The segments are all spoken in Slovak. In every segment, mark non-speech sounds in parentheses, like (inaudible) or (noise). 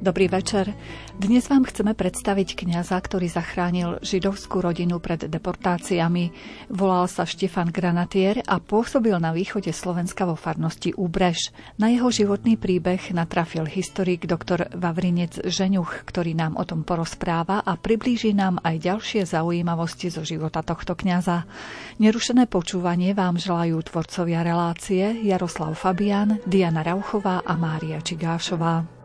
Dobrý večer. Dnes vám chceme predstaviť kňaza, ktorý zachránil židovskú rodinu pred deportáciami. Volal sa Štefan Granatier a pôsobil na východe Slovenska vo farnosti Úbrež. Na jeho životný príbeh natrafil historik doktor Vavrinec Žeňuch, ktorý nám o tom porozpráva a priblíži nám aj ďalšie zaujímavosti zo života tohto kňaza. Nerušené počúvanie vám želajú tvorcovia relácie Jaroslav Fabian, Diana Rauchová a Mária Čigášová.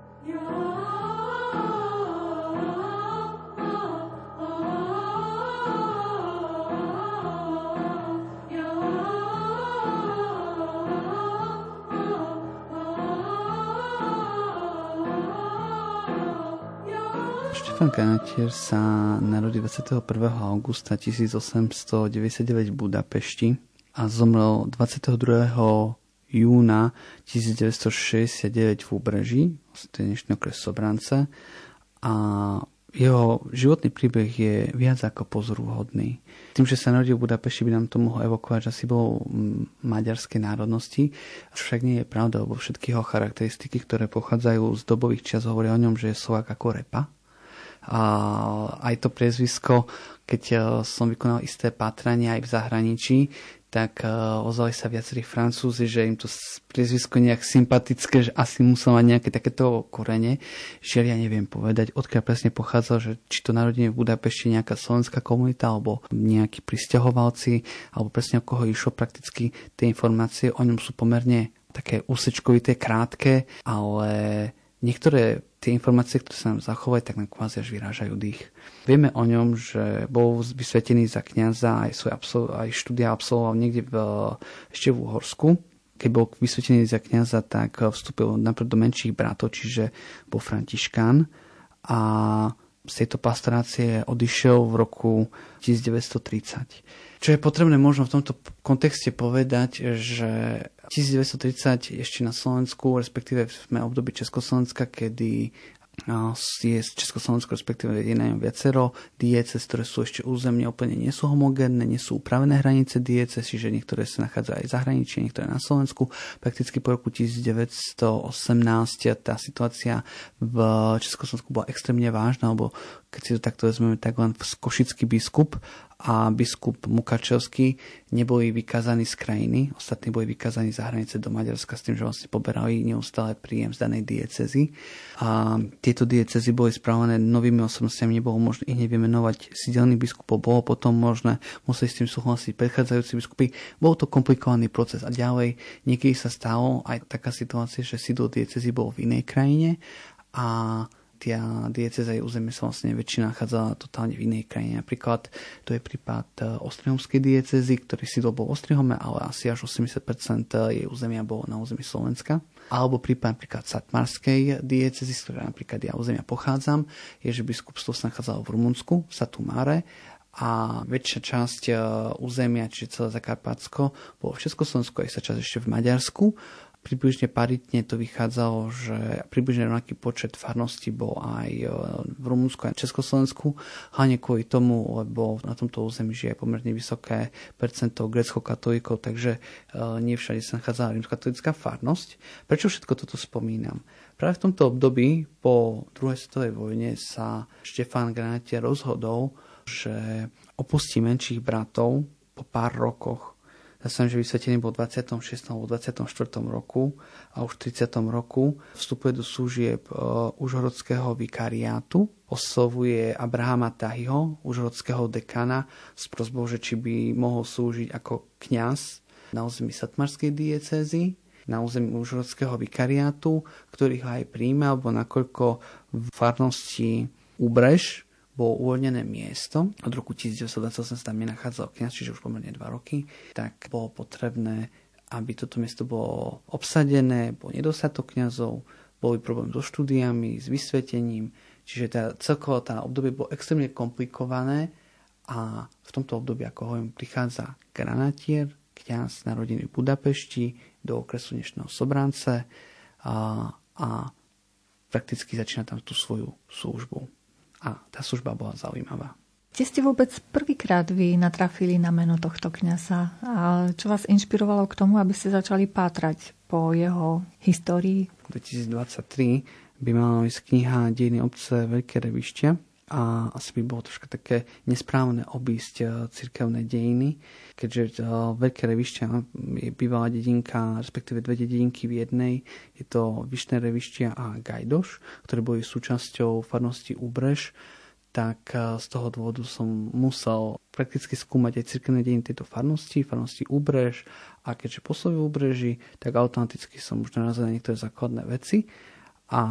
Štefan Kanatier sa narodil 21. augusta 1899 v Budapešti a zomrel 22. júna 1969 v Úbreží, vlastne dnešný okres Sobrance. A jeho životný príbeh je viac ako pozorúhodný. Tým, že sa narodil v Budapešti, by nám to mohlo evokovať, že asi bol maďarskej národnosti. Však nie je pravda, lebo všetky jeho charakteristiky, ktoré pochádzajú z dobových čas, hovoria o ňom, že je Slovak ako repa a aj to priezvisko, keď e, som vykonal isté pátrania aj v zahraničí, tak e, ozvali sa viacerí Francúzi, že im to priezvisko nejak sympatické, že asi musel mať nejaké takéto korene. Žiaľ, ja neviem povedať, odkiaľ presne pochádzal, že či to narodenie v Budapešti nejaká slovenská komunita, alebo nejakí pristahovalci, alebo presne o koho išlo prakticky tie informácie. O ňom sú pomerne také úsečkovité, krátke, ale niektoré tie informácie, ktoré sa nám zachovali, tak nám kvázi až vyrážajú dých. Vieme o ňom, že bol vysvetený za kniaza, aj, svoj absol- aj štúdia absolvoval niekde v, ešte v Uhorsku. Keď bol vysvetený za kniaza, tak vstúpil napríklad do menších bratov, čiže bol františkán a z tejto pastorácie odišiel v roku 1930. Čo je potrebné možno v tomto kontexte povedať, že 1930 ešte na Slovensku, respektíve sme období Československa, kedy je z Československo, respektíve je na ňom viacero diece, ktoré sú ešte územne úplne nie sú homogénne, nie sú upravené hranice diece, čiže niektoré sa nachádzajú aj v zahraničí, niektoré na Slovensku. Prakticky po roku 1918 tá situácia v Československu bola extrémne vážna, lebo keď si to takto vezmeme, tak len košický biskup a biskup Mukačevský neboli vykázaní z krajiny, ostatní boli vykázaní za hranice do Maďarska s tým, že vlastne poberali neustále príjem z danej diecezy. A tieto diecezy boli správané novými osobnostiami, nebolo možné ich nevymenovať sídelných biskupov, bolo potom možné, museli s tým súhlasiť predchádzajúci biskupy. Bol to komplikovaný proces a ďalej niekedy sa stalo aj taká situácia, že sídlo diecezy bol v inej krajine a dia, dieceza jej územie sa vlastne väčšina nachádzala totálne v inej krajine. Napríklad to je prípad e, Ostrihomskej diecezy, ktorý sídlo bol v Ostrihome, ale asi až 80% jej územia bolo na území Slovenska. Alebo prípad napríklad Satmarskej diecezy, z ktorej napríklad ja územia pochádzam, je, že biskupstvo sa nachádzalo v Rumunsku, v Satumáre, a väčšia časť e, územia, čiže celé Zakarpatsko, bolo v Československu, aj sa časť ešte v Maďarsku približne paritne to vychádzalo, že približne rovnaký počet farností bol aj e, v Rumunsku a Československu, hlavne kvôli tomu, lebo na tomto území žije pomerne vysoké percento grecko-katolíkov, takže e, nie všade sa nachádza rímskokatolická farnosť. Prečo všetko toto spomínam? Práve v tomto období po druhej svetovej vojne sa Štefán Granatier rozhodol, že opustí menších bratov po pár rokoch ja som, že vysvetený bol v 26. alebo 24. roku a už v 30. roku vstupuje do služieb uh, užhorodského vikariátu, oslovuje Abrahama Tahyho, užhorodského dekana, s prozbou, že či by mohol slúžiť ako kňaz na území Satmarskej diecézy, na území užhorodského vikariátu, ktorý ho aj príjme, alebo nakoľko v farnosti Ubrež, bolo uvoľnené miesto, od roku 1928 sa tam nenachádzal kniaz, čiže už pomerne 2 roky, tak bolo potrebné, aby toto miesto bolo obsadené, bol nedostatok kňazov, boli problém so štúdiami, s vysvetením, čiže tá, celkovo tá obdobie bolo extrémne komplikované a v tomto období, ako hovorím, prichádza granatier, kňaz narodený v Budapešti do okresu dnešného Sobrance a, a prakticky začína tam tú svoju službu a tá služba bola zaujímavá. Kde ste vôbec prvýkrát vy natrafili na meno tohto kňaza? A čo vás inšpirovalo k tomu, aby ste začali pátrať po jeho histórii? 2023 by mala ísť kniha Dejiny obce Veľké revišťa a asi by bolo troška také nesprávne obísť eh, cirkevné dejiny, keďže eh, Veľké revišťa je bývalá dedinka, respektíve dve dedinky v jednej. Je to Vyšné revišťa a Gajdoš, ktoré boli súčasťou farnosti Úbrež tak eh, z toho dôvodu som musel prakticky skúmať aj cirkevné dejiny tejto farnosti, farnosti Úbrež a keďže poslovil v Úbreži, tak automaticky som už narazil na niektoré základné veci a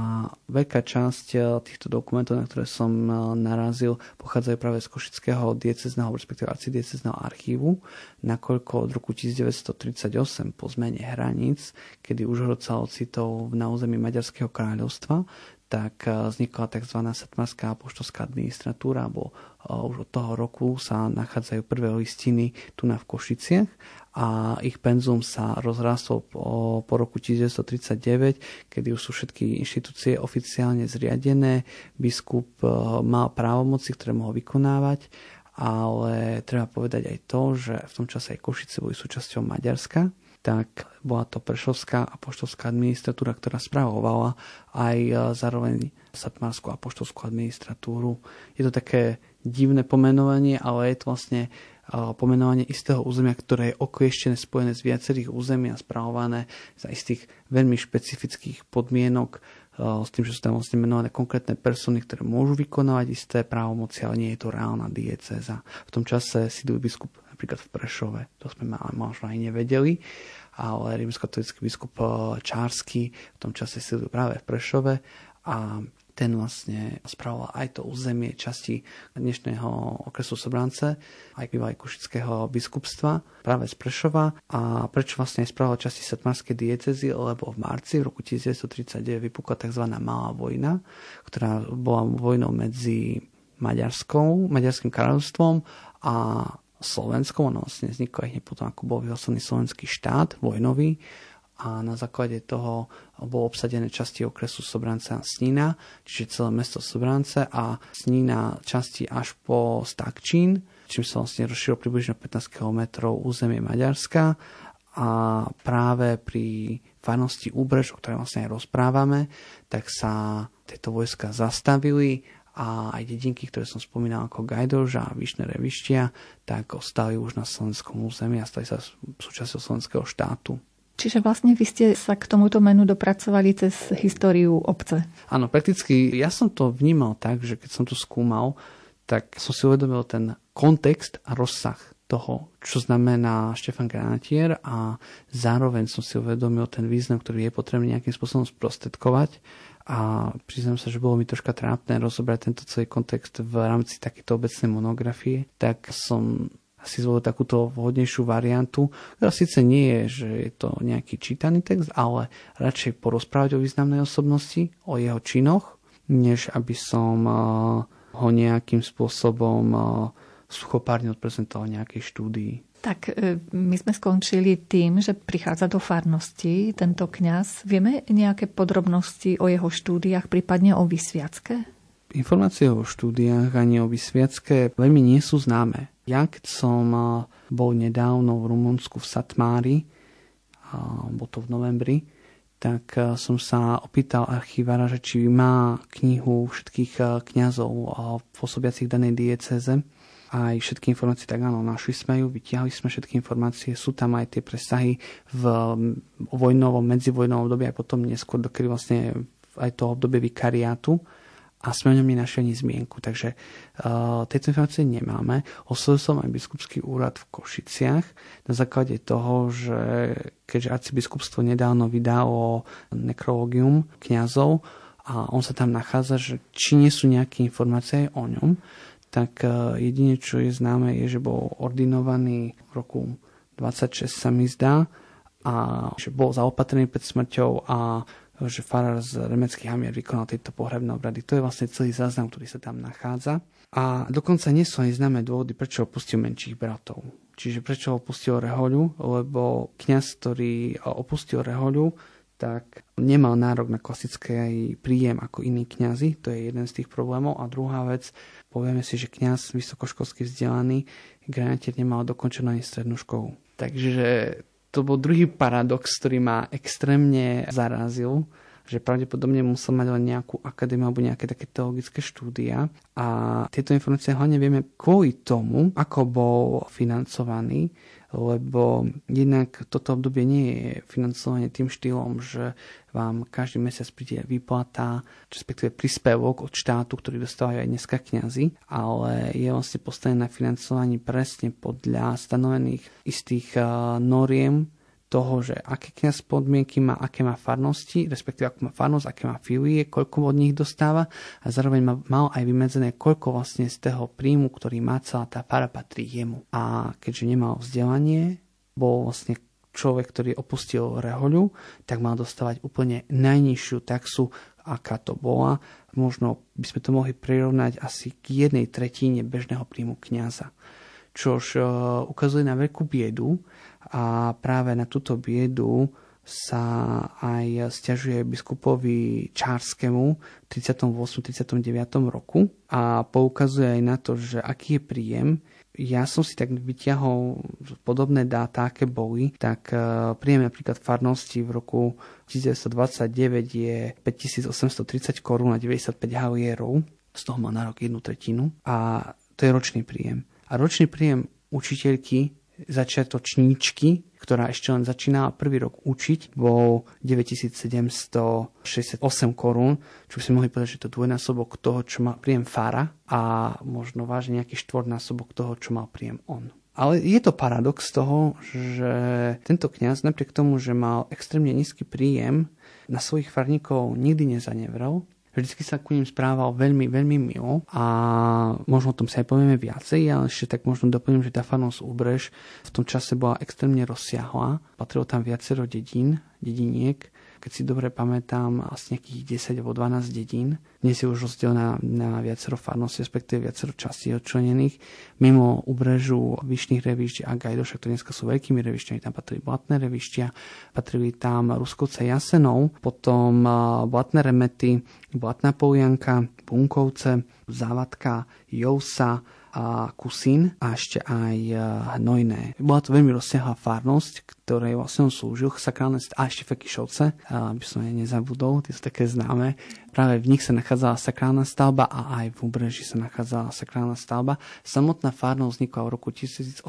veľká časť eh, týchto dokumentov, na ktoré som eh, narazil, pochádzajú práve z Košického diecezného, respektíve arcidiecezného archívu, nakoľko od roku 1938 po zmene hraníc, kedy už sa ocitol na území Maďarského kráľovstva, tak eh, vznikla tzv. satmarská poštovská administratúra, alebo už od toho roku sa nachádzajú prvé listiny tu na v Košiciach a ich penzum sa rozrastol po, roku 1939, kedy už sú všetky inštitúcie oficiálne zriadené. Biskup e, mal právomoci, ktoré mohol vykonávať, ale treba povedať aj to, že v tom čase aj Košice boli súčasťou Maďarska, tak bola to Prešovská a poštovská administratúra, ktorá spravovala aj e, zároveň Satmárskú a poštovskú administratúru. Je to také divné pomenovanie, ale je to vlastne pomenovanie istého územia, ktoré je oklieštené, spojené z viacerých území a správované za istých veľmi špecifických podmienok, s tým, že sú tam vlastne menované konkrétne persony, ktoré môžu vykonávať isté právomoci, ale nie je to reálna diecéza. V tom čase sídlil biskup napríklad v Prešove, to sme možno aj nevedeli, ale rímskokatolický biskup Čársky v tom čase sídlil práve v Prešove a ten vlastne spravoval aj to územie časti dnešného okresu Sobrance, aj bývalej Košického biskupstva, práve z Prešova. A prečo vlastne aj spravoval časti Satmarskej diecezy, lebo v marci v roku 1939 vypukla tzv. Malá vojna, ktorá bola vojnou medzi Maďarskou, Maďarským kráľovstvom a Slovenskom. Ono vlastne vzniklo aj potom, ako bol vyhlásený slovenský štát, vojnový a na základe toho bolo obsadené časti okresu Sobrance a Snína, čiže celé mesto Sobrance a Snína časti až po Stakčín, čím sa vlastne rozšírilo približne 15 km územie Maďarska a práve pri farnosti Úbrež, o ktorej vlastne aj rozprávame, tak sa tieto vojska zastavili a aj dedinky, ktoré som spomínal ako Gajdož a Vyšné revištia, tak ostali už na slovenskom území a stali sa súčasťou slovenského štátu. Čiže vlastne vy ste sa k tomuto menu dopracovali cez históriu obce. Áno, prakticky ja som to vnímal tak, že keď som to skúmal, tak som si uvedomil ten kontext a rozsah toho, čo znamená Štefan Granatier a zároveň som si uvedomil ten význam, ktorý je potrebný nejakým spôsobom sprostredkovať a priznám sa, že bolo mi troška trápne rozobrať tento celý kontext v rámci takéto obecnej monografie, tak som si zvolil takúto vhodnejšiu variantu, ktorá síce nie je, že je to nejaký čítaný text, ale radšej porozprávať o významnej osobnosti, o jeho činoch, než aby som uh, ho nejakým spôsobom uh, suchopárne odprezentoval nejakej štúdii. Tak e, my sme skončili tým, že prichádza do farnosti tento kňaz. Vieme nejaké podrobnosti o jeho štúdiách, prípadne o vysviacke? Informácie o štúdiách ani o vysviacke veľmi nie sú známe. Ja keď som bol nedávno v Rumunsku v Satmári, bol to v novembri, tak som sa opýtal archívára, že či má knihu všetkých kňazov pôsobiacich danej dieceze aj všetky informácie, tak áno, našli sme ju, vytiahli sme všetky informácie, sú tam aj tie presahy v vojnovom, medzivojnovom období, aj potom neskôr, dokedy vlastne aj to obdobie vikariátu a sme o ňom nenašli ani zmienku. Takže uh, tieto informácie nemáme. Oslovil som aj biskupský úrad v Košiciach na základe toho, že keďže arcibiskupstvo nedávno vydalo nekrológium kňazov a on sa tam nachádza, že či nie sú nejaké informácie o ňom, tak uh, jedine, čo je známe, je, že bol ordinovaný v roku 26 sa mi zdá a že bol zaopatrený pred smrťou a že farár z Remeckých hamier vykonal tieto pohrebné obrady. To je vlastne celý záznam, ktorý sa tam nachádza. A dokonca nie sú ani známe dôvody, prečo opustil menších bratov. Čiže prečo opustil Rehoľu, lebo kňaz, ktorý opustil Rehoľu, tak nemal nárok na klasický príjem ako iní kňazi, to je jeden z tých problémov. A druhá vec, povieme si, že kňaz vysokoškolsky vzdelaný granatier nemal dokončenú ani strednú školu. Takže to bol druhý paradox, ktorý ma extrémne zarazil že pravdepodobne musel mať len nejakú akadémiu alebo nejaké také teologické štúdia. A tieto informácie hlavne vieme kvôli tomu, ako bol financovaný, lebo jednak toto obdobie nie je financovanie tým štýlom, že vám každý mesiac príde výplata, respektíve príspevok od štátu, ktorý dostávajú aj dneska kňazi, ale je vlastne postavené na financovaní presne podľa stanovených istých noriem, toho, že aké kniaz podmienky má, aké má farnosti, respektíve ako má farnosť, aké má filie, koľko od nich dostáva a zároveň mal aj vymedzené, koľko vlastne z toho príjmu, ktorý má celá tá fara, patrí jemu. A keďže nemal vzdelanie, bol vlastne človek, ktorý opustil rehoľu, tak mal dostávať úplne najnižšiu taxu, aká to bola. Možno by sme to mohli prirovnať asi k jednej tretíne bežného príjmu kniaza. Čož uh, ukazuje na veľkú biedu, a práve na túto biedu sa aj stiažuje biskupovi Čárskému v 38. 39. roku a poukazuje aj na to, že aký je príjem. Ja som si tak vyťahol podobné dáta, aké boli, tak e, príjem napríklad farnosti v roku 1929 je 5830 korún a 95 halierov, z toho má na rok jednu tretinu a to je ročný príjem. A ročný príjem učiteľky začiatočníčky, ktorá ešte len začínala prvý rok učiť, bol 9768 korún, čo by sme mohli povedať, že to dvojnásobok toho, čo má príjem Fára a možno vážne nejaký štvornásobok toho, čo mal príjem on. Ale je to paradox toho, že tento kňaz napriek tomu, že mal extrémne nízky príjem, na svojich farníkov nikdy nezanevral, vždy sa ku ním správal veľmi, veľmi milo a možno o tom sa aj povieme viacej, ale ešte tak možno doplním, že tá fanosť Úbrež v tom čase bola extrémne rozsiahla. Patrilo tam viacero dedín, dediniek keď si dobre pamätám, asi nejakých 10 alebo 12 dedín. Dnes je už rozdelená na viacero farností, respektíve viacero častí odčlenených. Mimo ubrežu Vyšných revišť a Gajdoša, ktoré dneska sú veľkými revišťami, tam patrili Blatné revišťa, patrili tam Ruskovce Jasenov, potom Blatné remety, Blatná Polianka, Bunkovce, Závadka, Jousa, a Kusín a ešte aj e, Hnojné. Bola to veľmi rozsiahla farnosť, ktorej vlastne on slúžil, sakrálne a ešte Fekišovce, aby som nezabudol, tie sú také známe. Práve v nich sa nachádzala sakrálna stavba a aj v úbreží sa nachádzala sakrálna stavba. Samotná farnosť vznikla v roku 1862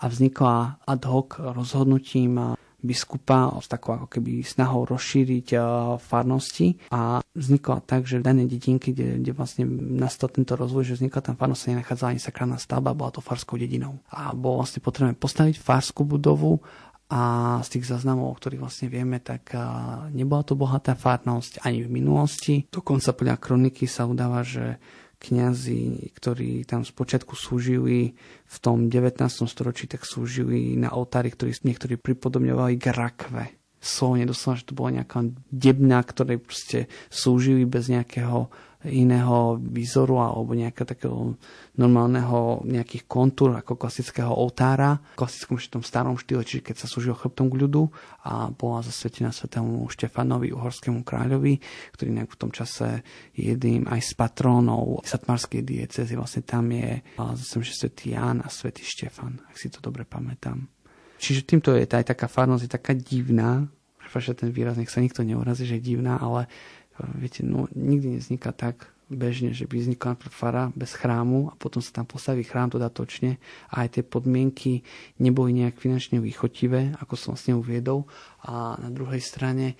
a vznikla ad hoc rozhodnutím biskupa s takou ako keby snahou rozšíriť uh, farnosti a vznikla tak, že v danej dedinke, kde, kde vlastne nastal tento rozvoj, že vznikla tam farnosť, sa nenachádzala ani sakrálna stavba, bola to farskou dedinou. A bolo vlastne potrebné postaviť farskú budovu a z tých záznamov, o ktorých vlastne vieme, tak uh, nebola to bohatá farnosť ani v minulosti. Dokonca podľa kroniky sa udáva, že kňazi, ktorí tam spočiatku slúžili v tom 19. storočí, tak slúžili na oltári, ktorí niektorí pripodobňovali k rakve. Slovne doslova, že to bola nejaká debna, ktorej proste slúžili bez nejakého iného výzoru alebo nejakého takého normálneho nejakých kontúr ako klasického oltára v klasickom tom starom štýle, čiže keď sa slúžil chrbtom k ľudu a bola zasvetená svetému Štefanovi, uhorskému kráľovi, ktorý nejak v tom čase je jedným aj z patrónov satmarskej diecezy. Vlastne tam je zase, svätý Ján a svätý Štefan, ak si to dobre pamätám. Čiže týmto je aj taká farnosť je taká divná, prepáčte ten výraz, nech sa nikto neurazí, že je divná, ale viete, no, nikdy nevzniká tak bežne, že by vznikla fara bez chrámu a potom sa tam postaví chrám dodatočne a aj tie podmienky neboli nejak finančne výchotivé, ako som vlastne uviedol. A na druhej strane e,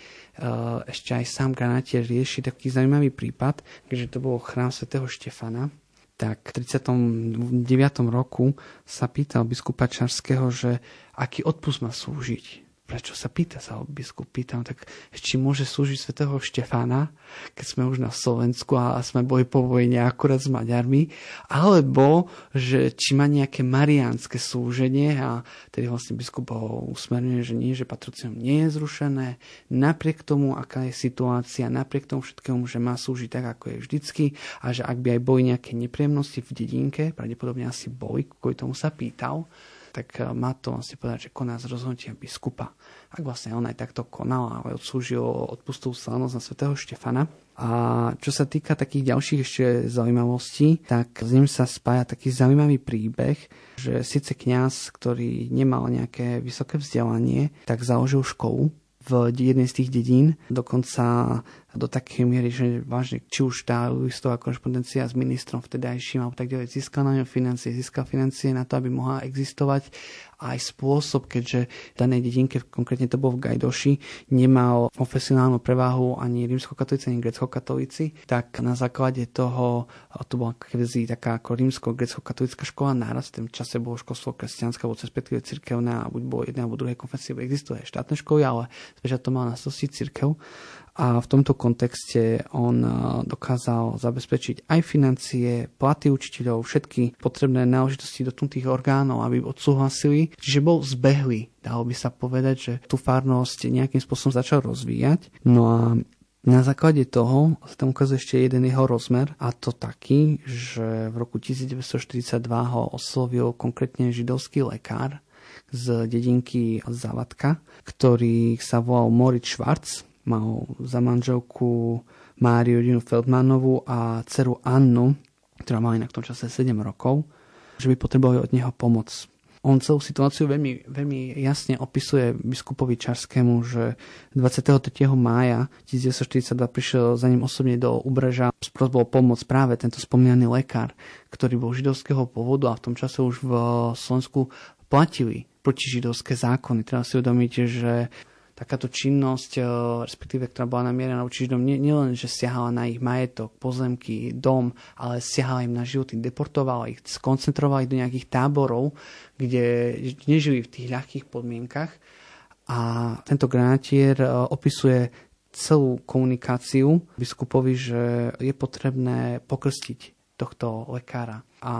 ešte aj sám Granatier rieši taký zaujímavý prípad, keďže to bol chrám svätého Štefana, tak v 39. roku sa pýtal biskupa Čarského, že aký odpust má slúžiť prečo sa pýta, sa ho biskup? Pýtam, tak či môže slúžiť svätého Štefána, keď sme už na Slovensku a sme boli po vojne akurát s Maďarmi, alebo že či má nejaké mariánske slúženie a tedy vlastne biskup ho usmerňuje, že nie, že patrocium nie je zrušené, napriek tomu, aká je situácia, napriek tomu všetkému, že má slúžiť tak, ako je vždycky a že ak by aj boli nejaké nepríjemnosti v dedinke, pravdepodobne asi boli, kvôli tomu sa pýtal, tak e, má to vlastne povedať, že koná z rozhodnutia biskupa. Ak vlastne on aj takto konal a odsúžil odpustú slavnosť na svätého Štefana. A čo sa týka takých ďalších ešte zaujímavostí, tak s ním sa spája taký zaujímavý príbeh, že síce kňaz, ktorý nemal nejaké vysoké vzdelanie, tak založil školu v jednej z tých dedín, dokonca do takej miery, že vážne, či už tá listová korešpondencia s ministrom vtedajším alebo tak ďalej, získal na ňom financie, získal financie na to, aby mohla existovať. Aj spôsob, keďže v danej dedinke, konkrétne to bol v Gajdoši, nemal profesionálnu prevahu ani rímsko-katolíci, ani grecko-katolíci, tak na základe toho, to bola kvázi taká ako rímsko-grecko-katolícka škola, náraz v tom čase bolo školstvo kresťanské, alebo respektíve a buď bolo jedné alebo druhé konfesie, existuje štátne školy, ale zväčša to mal na starosti cirkev a v tomto kontexte on e, dokázal zabezpečiť aj financie, platy učiteľov, všetky potrebné náležitosti dotknutých orgánov, aby odsúhlasili. Čiže bol zbehlý, dalo by sa povedať, že tú farnosť nejakým spôsobom začal rozvíjať. No a na základe toho sa tam ukazuje ešte jeden jeho rozmer a to taký, že v roku 1942 ho oslovil konkrétne židovský lekár z dedinky Zavatka, ktorý sa volal Moritz Schwarz mal za manželku Máriu Dinu Feldmanovú a dceru Annu, ktorá mala inak v tom čase 7 rokov, že by potrebovali od neho pomoc. On celú situáciu veľmi, veľmi jasne opisuje biskupovi Čarskému, že 23. mája 1942 prišiel za ním osobne do Ubreža s prozbou pomoc práve tento spomínaný lekár, ktorý bol židovského pôvodu a v tom čase už v Slovensku platili protižidovské zákony. Treba si uvedomiť, že takáto činnosť, eh, respektíve ktorá bola namierená voči Židom, nielen, že siahala na ich majetok, pozemky, dom, ale siahala im na životy, deportovala ich, skoncentrovala ich do nejakých táborov, kde nežili v tých ľahkých podmienkach. A tento granatier eh, opisuje celú komunikáciu biskupovi, že je potrebné pokrstiť tohto lekára. A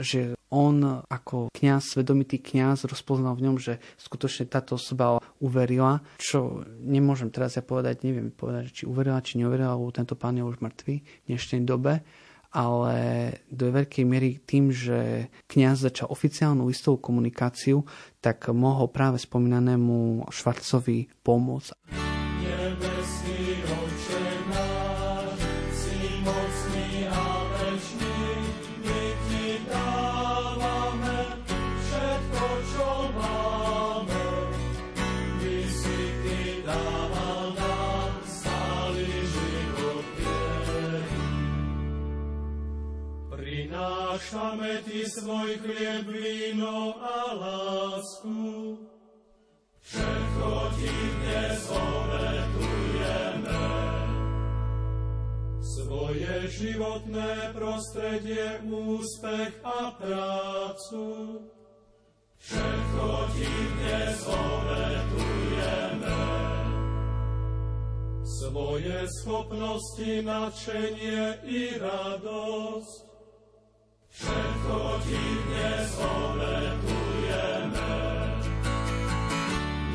že on ako kňaz, svedomitý kňaz rozpoznal v ňom, že skutočne táto osoba uverila, čo nemôžem teraz ja povedať, neviem povedať, či uverila, či neuverila, lebo tento pán je už mŕtvý v dnešnej dobe, ale do veľkej miery tým, že kňaz začal oficiálnu listovú komunikáciu, tak mohol práve spomínanému Švarcovi pomôcť. Prinášame Ti svoj chlieb, víno a lásku. Všetko Ti dnes obetujeme. Svoje životné prostredie, úspech a prácu. Všetko Ti dnes obetujeme. Svoje schopnosti, nadšenie i radosť Všetko ti dnes obetujeme.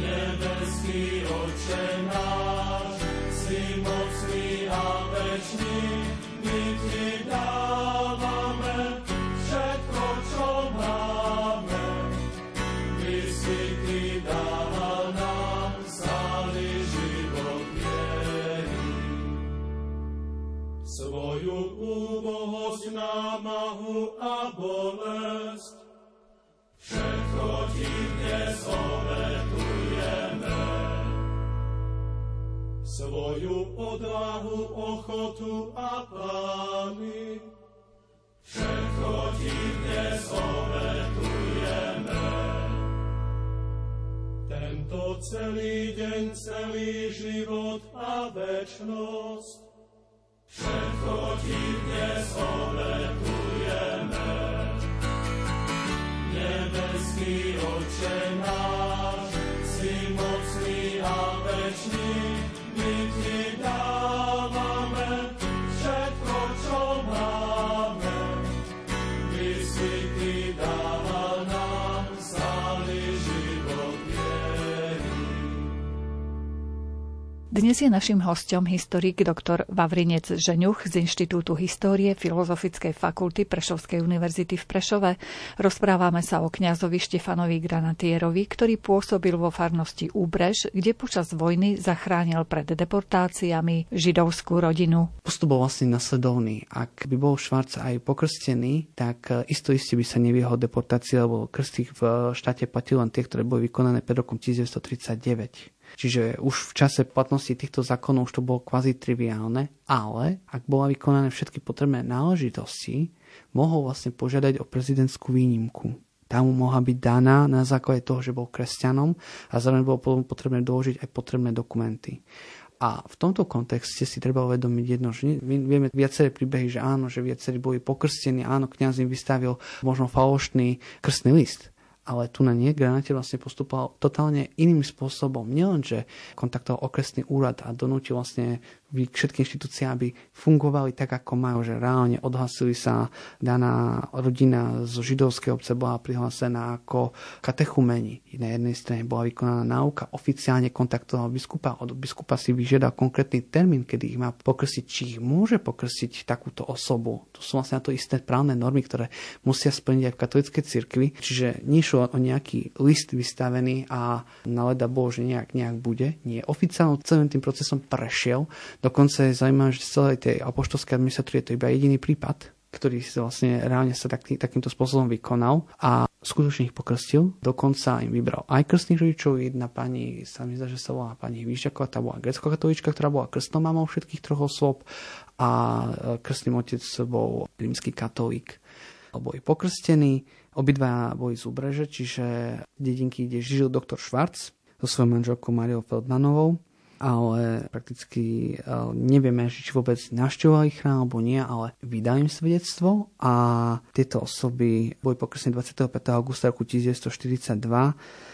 Nebeský Oče náš, Svoju úbohosť námahu a bolesť. Všetko ti dnes obetujeme. Svoju odvahu, ochotu a plány. Všetko ti dnes obetujeme. Tento celý deň, celý život a večnosť Nebeský Oče Dnes je našim hostom historik dr. Vavrinec Žeňuch z Inštitútu histórie Filozofickej fakulty Prešovskej univerzity v Prešove. Rozprávame sa o kňazovi Štefanovi Granatierovi, ktorý pôsobil vo farnosti Úbrež, kde počas vojny zachránil pred deportáciami židovskú rodinu. Postup bol vlastne nasledovný. Ak by bol Švarc aj pokrstený, tak isto iste by sa nevyhol deportácii, lebo krsty v štáte platili len tie, ktoré boli vykonané pred rokom 1939. Čiže už v čase platnosti týchto zákonov už to bolo kvazi triviálne, ale ak bola vykonané všetky potrebné náležitosti, mohol vlastne požiadať o prezidentskú výnimku. Tá mu mohla byť daná na základe toho, že bol kresťanom a zároveň bolo potrebné doložiť aj potrebné dokumenty. A v tomto kontexte si treba uvedomiť jedno, že vieme viaceré príbehy, že áno, že viacerí boli pokrstení, áno, kňaz im vystavil možno falošný krstný list ale tu na nie Granate vlastne postupoval totálne iným spôsobom. Nielen, že kontaktoval okresný úrad a donútil vlastne všetky inštitúcie, aby fungovali tak, ako majú, že reálne odhlasili sa daná rodina zo židovskej obce bola prihlásená ako katechumeni. Na jednej strane bola vykonaná náuka, oficiálne kontaktoval biskupa, od biskupa si vyžiadal konkrétny termín, kedy ich má pokrsiť, či ich môže pokrsiť takúto osobu. To sú vlastne na to isté právne normy, ktoré musia splniť aj v katolíckej cirkvi. Čiže nie o nejaký list vystavený a na leda bol, že nejak, nejak bude. Nie, oficiálne celým tým procesom prešiel Dokonca je zaujímavé, že z celej tej apoštolskej administratúry je to iba jediný prípad, ktorý sa vlastne reálne sa tak, takýmto spôsobom vykonal a skutočne ich pokrstil. Dokonca im vybral aj krstných rodičov. Jedna pani, sa mi zdá, že sa volá pani Výšťaková, tá bola grecko-katolíčka, ktorá bola krstnou mamou všetkých troch osôb a e, krstným otec bol rímsky katolík. Boli pokrstení, obidva boli z Ubreže, čiže dedinky, kde žil doktor Švarc so svojou manželkou Mariou Feldmanovou ale prakticky e, nevieme, či vôbec navštevovali chrám alebo nie, ale vydali im svedectvo a tieto osoby boli pokrstené 25. augusta roku 1942.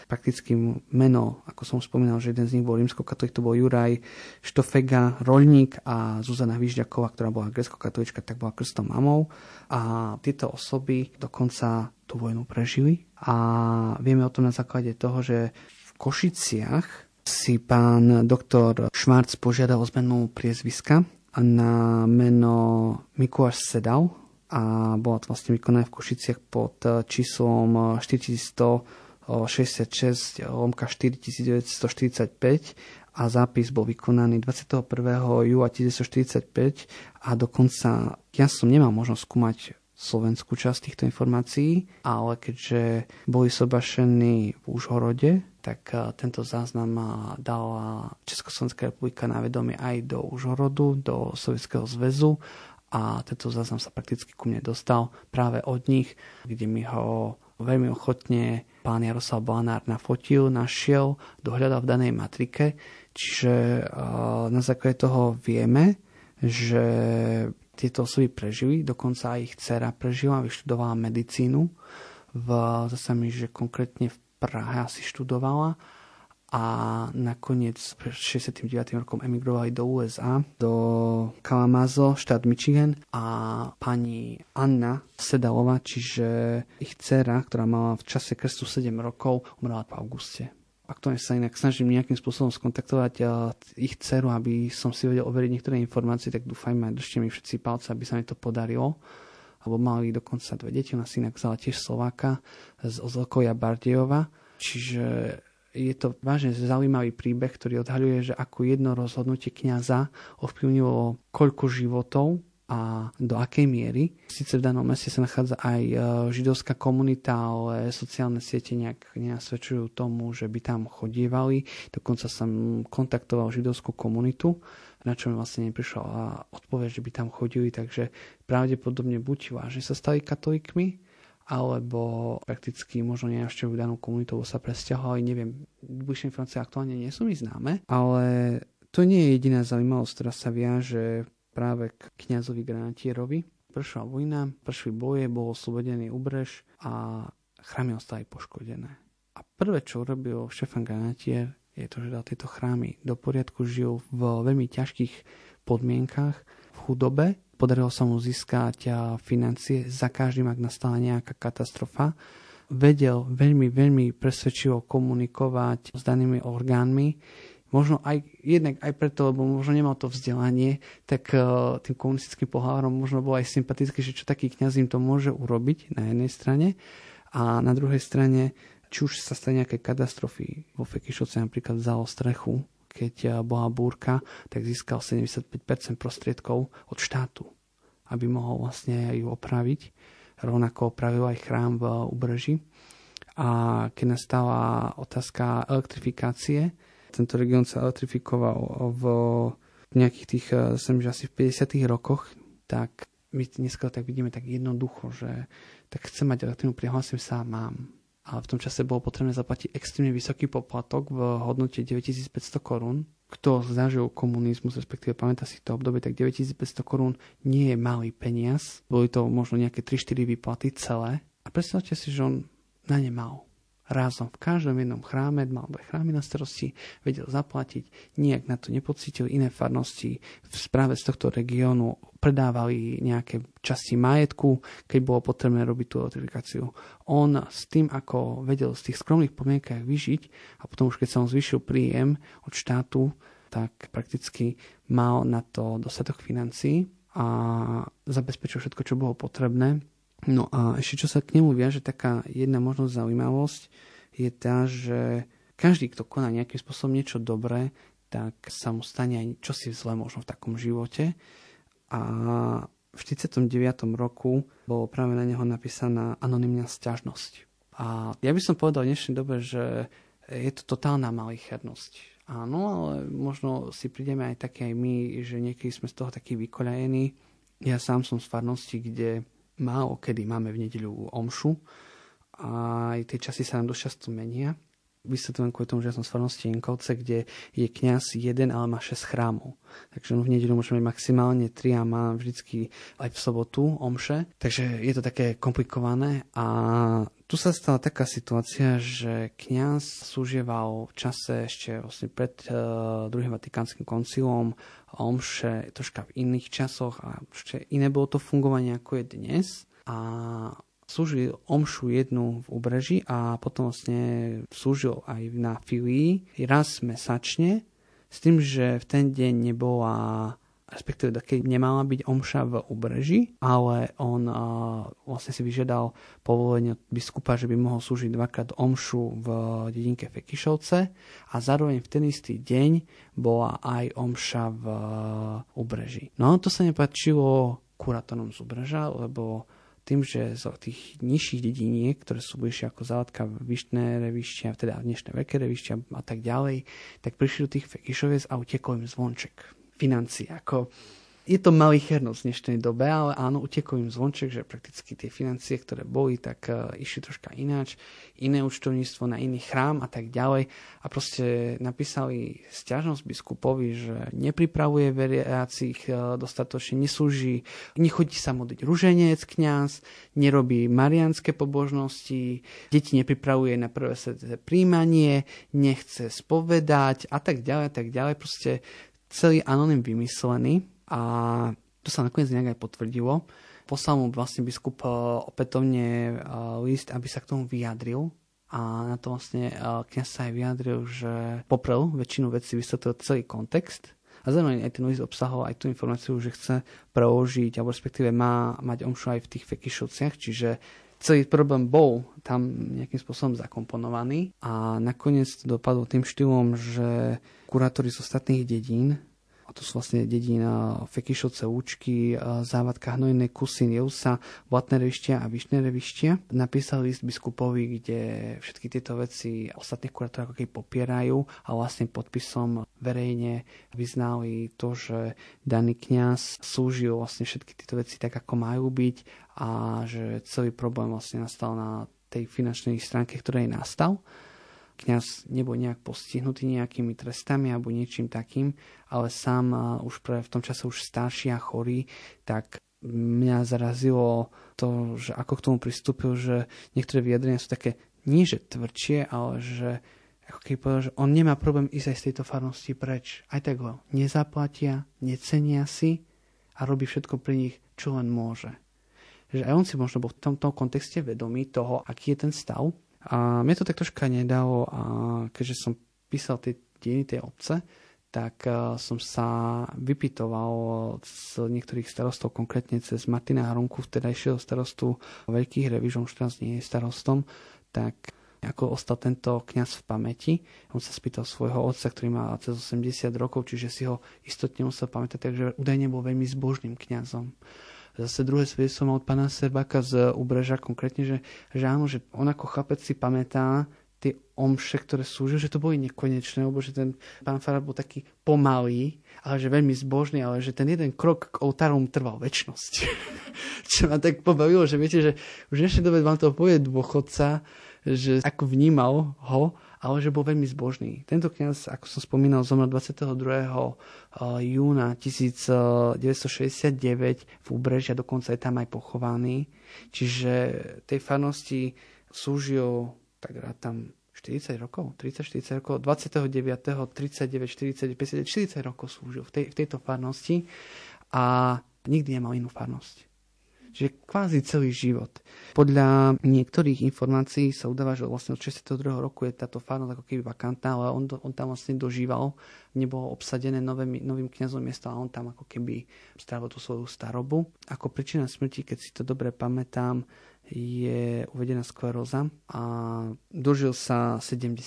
Prakticky meno, ako som spomínal, že jeden z nich bol rímsko-katolík, to bol Juraj Štofega, Rolník a Zuzana Výžďaková, ktorá bola grecko-katolíčka, tak bola krstom mamou. A tieto osoby dokonca tú vojnu prežili a vieme o tom na základe toho, že v Košiciach si pán doktor Švarc požiadal o zmenu priezviska na meno Mikuláš Sedal a bola to vlastne vykonané v Košiciach pod číslom 4166 lomka 4945 a zápis bol vykonaný 21. júla 1945 a dokonca ja som nemal možnosť skúmať slovenskú časť týchto informácií, ale keďže boli sobašení v Užhorode, tak eh, tento záznam eh, dala Československá republika na vedomie aj do Užhorodu, do Sovietskeho zväzu a tento záznam sa prakticky ku mne dostal práve od nich, kde mi ho veľmi ochotne pán Jaroslav Blanár nafotil, našiel, dohľadal v danej matrike, čiže eh, na základe toho vieme, že tieto osoby prežili, dokonca aj ich dcera prežila, vyštudovala medicínu, v, zase mi, že konkrétne v Prahe asi študovala a nakoniec pred 69. rokom emigrovali do USA, do Kalamazoo, štát Michigan a pani Anna Sedalova, čiže ich dcera, ktorá mala v čase krstu 7 rokov, umrela v auguste. Aktuálne sa inak snažím nejakým spôsobom skontaktovať ich dceru, aby som si vedel overiť niektoré informácie, tak dúfajme, držte mi všetci palce, aby sa mi to podarilo. Alebo mali dokonca dve deti, ona si inak vzala tiež Slováka z Ozlokovia Bardejova, čiže je to vážne zaujímavý príbeh, ktorý odhaľuje, že ako jedno rozhodnutie kniaza ovplyvnilo koľko životov a do akej miery. Sice v danom meste sa nachádza aj e, židovská komunita, ale sociálne siete nejak nenasvedčujú tomu, že by tam chodievali. Dokonca som kontaktoval židovskú komunitu na čo mi vlastne neprišla odpoveď, že by tam chodili, takže pravdepodobne buď vážne sa stali katolíkmi, alebo prakticky možno nenavštevujú danú komunitu, sa presťahovali, neviem, bližšie informácie aktuálne nie sú mi známe, ale to nie je jediná zaujímavosť, ktorá sa viaže práve k kňazovi Granatierovi. Pršla vojna, pršli boje, bol oslobodený Ubrež a chrámy ostali poškodené. A prvé, čo urobil Štefan Granatier, je to, že dal tieto chrámy do poriadku, žil v veľmi ťažkých podmienkach, v chudobe. Podarilo sa mu získať financie za každým, ak nastala nejaká katastrofa. Vedel veľmi, veľmi presvedčivo komunikovať s danými orgánmi. Možno aj jednak aj preto, lebo možno nemal to vzdelanie, tak uh, tým komunistickým pohárom možno bol aj sympatický, že čo taký kňaz im to môže urobiť na jednej strane a na druhej strane, či už sa stane nejaké katastrofy, vo Fekišovce napríklad vzalo strechu, keď uh, bola búrka, tak získal 75% prostriedkov od štátu, aby mohol vlastne ju opraviť. Rovnako opravil aj chrám v Ubreži. A keď nastala otázka elektrifikácie, tento región sa elektrifikoval v nejakých tých, eh, som že asi v 50 rokoch, tak my dneska tak vidíme tak jednoducho, že tak chcem mať elektrínu, prihlásim sa a mám. Ale v tom čase bolo potrebné zaplatiť extrémne vysoký poplatok v hodnote 9500 korún. Kto zažil komunizmus, respektíve pamätá si to obdobie, tak 9500 korún nie je malý peniaz. Boli to možno nejaké 3-4 výplaty celé. A predstavte si, že on na ne mal razom v každom jednom chráme, mal dve chrámy na starosti, vedel zaplatiť, nijak na to nepocítil iné farnosti v správe z tohto regiónu predávali nejaké časti majetku, keď bolo potrebné robiť tú elektrifikáciu. On s tým, ako vedel z tých skromných podmienkach vyžiť a potom už keď sa on zvyšil príjem od štátu, tak prakticky mal na to dostatok financií a zabezpečil všetko, čo bolo potrebné No a ešte čo sa k nemu viaže, taká jedna možnosť zaujímavosť je tá, že každý, kto koná nejakým spôsobom niečo dobré, tak sa mu stane aj čosi zle možno v takom živote. A v 49. roku bolo práve na neho napísaná anonimná stiažnosť. A ja by som povedal v dnešnej dobe, že je to totálna malichernosť. Áno, ale možno si prídeme aj také aj my, že niekedy sme z toho takí vykoľajení. Ja sám som z farnosti, kde málo kedy máme v nedeľu omšu a aj tie časy sa nám dosť často menia. Vysvetľujem kvôli tomu, že ja som z farnosti Jenkovce, kde je kňaz jeden, ale má 6 chrámov. Takže v nedeľu môžeme mať maximálne 3 a má vždycky aj v sobotu omše. Takže je to také komplikované a tu sa stala taká situácia, že kňaz súžieval v čase ešte vlastne pred uh, druhým vatikánskym koncilom omše troška v iných časoch a ešte iné bolo to fungovanie ako je dnes. A slúžil omšu jednu v Ubreži a potom vlastne slúžil aj na filii raz mesačne s tým, že v ten deň nebola respektíve keď nemala byť omša v Ubreži, ale on uh, vlastne si vyžiadal povolenie od biskupa, že by mohol slúžiť dvakrát omšu v dedinke Fekišovce a zároveň v ten istý deň bola aj omša v Ubreži. No to sa nepačilo kurátorom z Ubreža, lebo tým, že z tých nižších dediniek, ktoré sú bližšie ako Záladka, Vyšné revišťa, teda dnešné Veľké revišťa a tak ďalej, tak prišli do tých Fekišoviec a utekol im zvonček financí. Ako, je to malichernosť v dnešnej dobe, ale áno, utekol im zvonček, že prakticky tie financie, ktoré boli, tak uh, išli troška ináč, iné účtovníctvo na iný chrám a tak ďalej. A proste napísali stiažnosť biskupovi, že nepripravuje veriacich uh, dostatočne, neslúži, nechodí sa modliť ruženec kňaz, nerobí marianské pobožnosti, deti nepripravuje na prvé príjmanie, nechce spovedať a tak ďalej, a tak ďalej. Proste celý anonym vymyslený a to sa nakoniec nejak aj potvrdilo. Poslal mu vlastne biskup e, opätovne e, list, aby sa k tomu vyjadril a na to vlastne e, kniaz sa aj vyjadril, že poprel väčšinu vecí, vysvetlil celý kontext a zároveň aj ten list obsahol aj tú informáciu, že chce preložiť, alebo respektíve má mať omšu aj v tých fekišovciach, čiže celý problém bol tam nejakým spôsobom zakomponovaný a nakoniec to dopadlo tým štýlom, že kurátori z ostatných dedín a to sú vlastne dedina Fekišovce, Účky, Závadka, Hnojné, Kusy, Jeusa, Blatné revištia a Vyšné revištia. Napísali list biskupovi, kde všetky tieto veci ostatných kurátorov ako keď popierajú a vlastne podpisom verejne vyznali to, že daný kňaz slúžil vlastne všetky tieto veci tak, ako majú byť a že celý problém vlastne nastal na tej finančnej stránke, ktorej nastal kňaz nebol nejak postihnutý nejakými trestami alebo niečím takým, ale sám už pre v tom čase už starší a chorý, tak mňa zarazilo to, že ako k tomu pristúpil, že niektoré vyjadrenia sú také nie že tvrdšie, ale že ako keď povedal, že on nemá problém ísť aj z tejto farnosti preč. Aj tak ho nezaplatia, necenia si a robí všetko pri nich, čo len môže. Že aj on si možno bol v tomto kontexte vedomý toho, aký je ten stav a mne to tak troška nedalo a keďže som písal tie dejiny tej obce, tak eh, som sa vypitoval z niektorých starostov, konkrétne cez Martina Hronku, vtedajšieho starostu Veľkých Revížov, už teraz nie je starostom, tak ako ostal tento kňaz v pamäti. On sa spýtal svojho otca, ktorý má cez 80 rokov, čiže si ho istotne musel pamätať, takže údajne bol veľmi zbožným kňazom. Zase druhé svedectvo od pána Serbaka z Ubreža konkrétne, že, že áno, že on ako chlapec si pamätá, tie omše, ktoré slúžil, že to boli nekonečné, lebo že ten pán Farad bol taký pomalý, ale že veľmi zbožný, ale že ten jeden krok k oltárom trval väčnosť. (laughs) Čo ma tak pobavilo, že viete, že už v dnešnej dobe vám to povie dôchodca, že ako vnímal ho, ale že bol veľmi zbožný. Tento kniaz, ako som spomínal, zomrel 22. Eh, júna 1969 v Úbreži a dokonca je tam aj pochovaný. Čiže tej farnosti slúžil tak rád tam 40 rokov, 30-40 rokov, 29. 39, 40, 50, 40 rokov slúžil v, tej, v tejto farnosti a nikdy nemal inú farnosť. Čiže kvázi celý život. Podľa niektorých informácií sa udáva, že vlastne od 62. roku je táto farnosť ako keby vakantná, ale on, on tam vlastne dožíval, nebolo obsadené novým, novým kňazom miesto a on tam ako keby strávil tú svoju starobu. Ako príčina smrti, keď si to dobre pamätám, je uvedená skleróza a dožil sa 70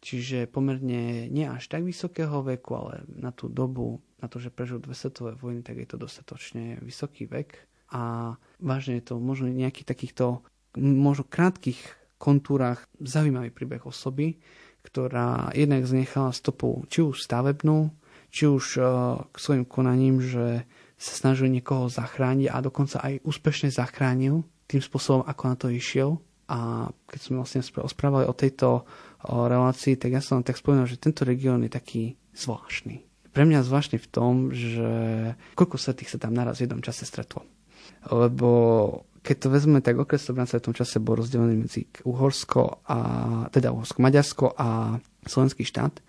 čiže pomerne nie až tak vysokého veku, ale na tú dobu, na to, že prežil dve svetové vojny, tak je to dostatočne vysoký vek. A vážne je to možno nejakých takýchto možno krátkých kontúrach zaujímavý príbeh osoby, ktorá jednak znechala stopu či už stavebnú, či už uh, k svojim konaním, že sa snažil niekoho zachrániť a dokonca aj úspešne zachránil tým spôsobom, ako na to išiel. A keď sme vlastne rozprávali o tejto o relácii, tak ja som tak spomínal, že tento región je taký zvláštny. Pre mňa zvláštny v tom, že koľko svetých sa tam naraz v jednom čase stretlo. Lebo keď to vezme, tak okres Dobránca v tom čase bol rozdelený medzi Uhorsko a teda Uhorsko, Maďarsko a slovenský štát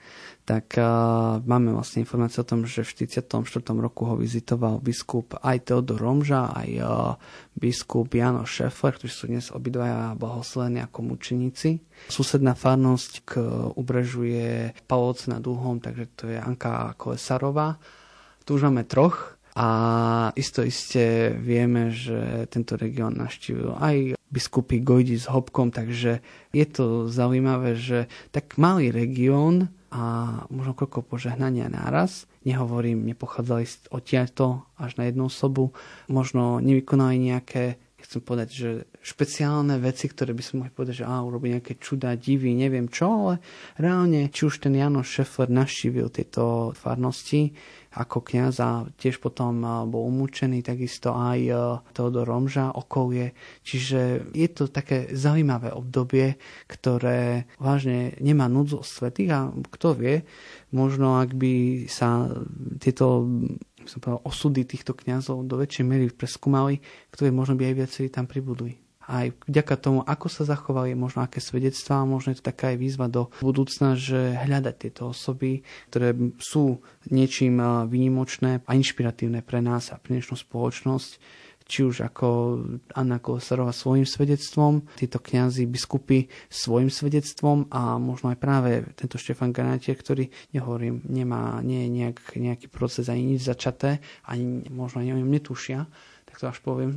tak uh, máme vlastne informáciu o tom, že v 44. roku ho vizitoval biskup aj Teodor Romža, aj uh, biskup Jano Šefler, ktorí sú dnes obidvaja blahoslovení ako mučeníci. Susedná farnosť k ubrežu je Pavlovce nad Úhom, takže to je Anka Kolesarová. Tu už máme troch, a isto iste vieme, že tento región naštívil aj biskupy Gojdi s Hopkom, takže je to zaujímavé, že tak malý región a možno koľko požehnania náraz. Nehovorím, nepochádzali odtiaľto až na jednu osobu. Možno nevykonali nejaké, chcem povedať, že špeciálne veci, ktoré by sme mohli povedať, že á, urobí nejaké čudá, divy, neviem čo, ale reálne, či už ten Jano Šefler naštívil tieto farnosti, ako kniaz a tiež potom bol umúčený, takisto aj Teodor Romža okolie. Čiže je to také zaujímavé obdobie, ktoré vážne nemá núdzu svetých a kto vie, možno ak by sa tieto som povedal, osudy týchto kňazov do väčšej miery preskúmali, ktoré možno by aj viacerí tam pribudli aj vďaka tomu, ako sa zachovali, možno aké svedectvá, možno je to taká aj výzva do budúcna, že hľadať tieto osoby, ktoré sú niečím výnimočné a inšpiratívne pre nás a pre dnešnú spoločnosť, či už ako Anna Kolesarová svojim svedectvom, títo kňazi, biskupy svojim svedectvom a možno aj práve tento Štefan Granatier, ktorý, nehovorím, nemá, nie je nejak, nejaký proces ani nič začaté, ani možno ani o ňom netušia, tak to až poviem,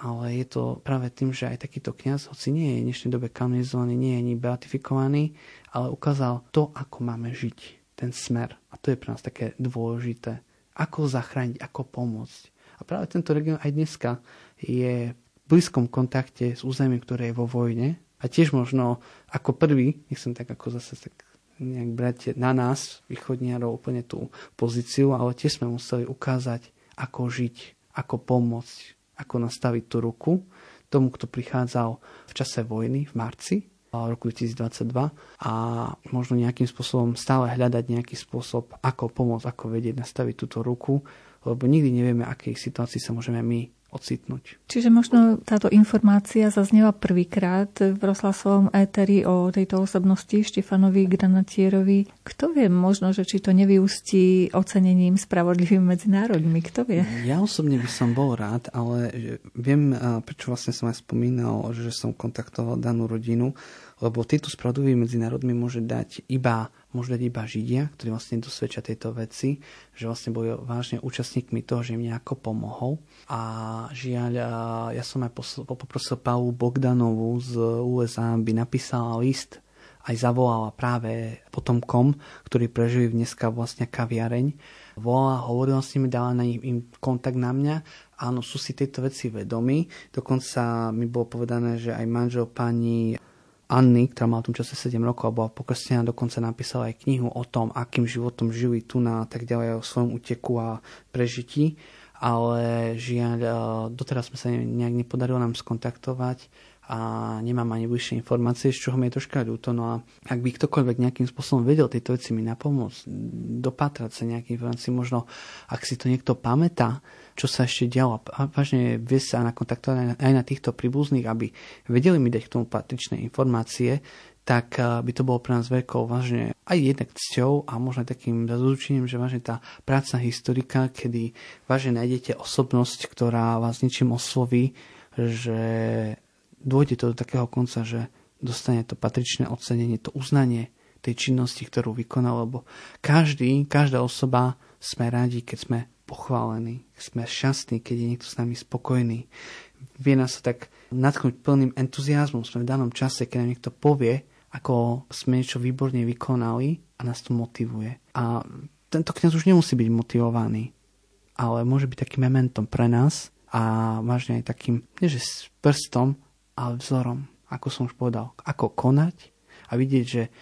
ale je to práve tým, že aj takýto kňaz, hoci nie je v dnešnej dobe kanonizovaný, nie je ani beatifikovaný, ale ukázal to, ako máme žiť, ten smer. A to je pre nás také dôležité. Ako zachrániť, ako pomôcť. A práve tento región aj dneska je v blízkom kontakte s územím, ktoré je vo vojne. A tiež možno ako prvý, nechcem tak ako zase tak nejak brať na nás, východniarov, úplne tú pozíciu, ale tiež sme museli ukázať, ako žiť ako pomôcť, ako nastaviť tú ruku tomu, kto prichádzal v čase vojny v marci roku 2022 a možno nejakým spôsobom stále hľadať nejaký spôsob, ako pomôcť, ako vedieť nastaviť túto ruku, lebo nikdy nevieme, akej situácii sa môžeme my ocitnúť. Čiže možno táto informácia zaznela prvýkrát v rozhlasovom éteri o tejto osobnosti Štefanovi Granatierovi. Kto vie, možno, že či to nevyústí ocenením spravodlivým medzi národmi, kto vie? Ja osobne by som bol rád, ale viem, prečo vlastne som aj spomínal, že som kontaktoval danú rodinu, lebo tieto spravodlivý medzi národmi môže dať iba, môže dať iba Židia, ktorí vlastne dosvedčia tejto veci, že vlastne boli vážne účastníkmi toho, že im nejako pomohol. A žiaľ, ja som aj poprosil Paulu Bogdanovú z USA, aby napísala list aj zavolala práve potomkom, ktorí prežili dneska vlastne kaviareň. Volala, hovorila s nimi, dala na nich im kontakt na mňa. Áno, sú si tieto veci vedomi. Dokonca mi bolo povedané, že aj manžel pani Anny, ktorá mala v tom čase 7 rokov a bola pokrstená, dokonca napísala aj knihu o tom, akým životom žili tu na tak ďalej, o svojom uteku a prežití. Ale žiaľ, doteraz sme sa nejak nepodarilo nám skontaktovať a nemám ani bližšie informácie, z čoho mi je troška ľúto. No a ak by ktokoľvek nejakým spôsobom vedel tieto veci mi napomôcť, dopatrať sa nejaké informácie, možno ak si to niekto pamätá, čo sa ešte dialo. A vážne vie sa nakontaktovať aj na týchto príbuzných, aby vedeli mi dať k tomu patričné informácie, tak eh, by to bolo pre nás veľkou vážne aj jednak cťou a možno takým zazúčením, že vážne tá práca historika, kedy vážne nájdete osobnosť, ktorá vás ničím osloví, že dôjde to do takého konca, že dostane to patričné ocenenie, to uznanie tej činnosti, ktorú vykonal, lebo každý, každá osoba sme radi, keď sme pochválení, sme šťastní, keď je niekto s nami spokojný. Vie nás sa tak natknúť plným entuziasmom, sme v danom čase, keď nám niekto povie, ako sme niečo výborne vykonali a nás to motivuje. A tento kniaz už nemusí byť motivovaný, ale môže byť takým momentom pre nás a vážne aj takým, nie že s prstom, ale vzorom, ako som už povedal, ako konať a vidieť, že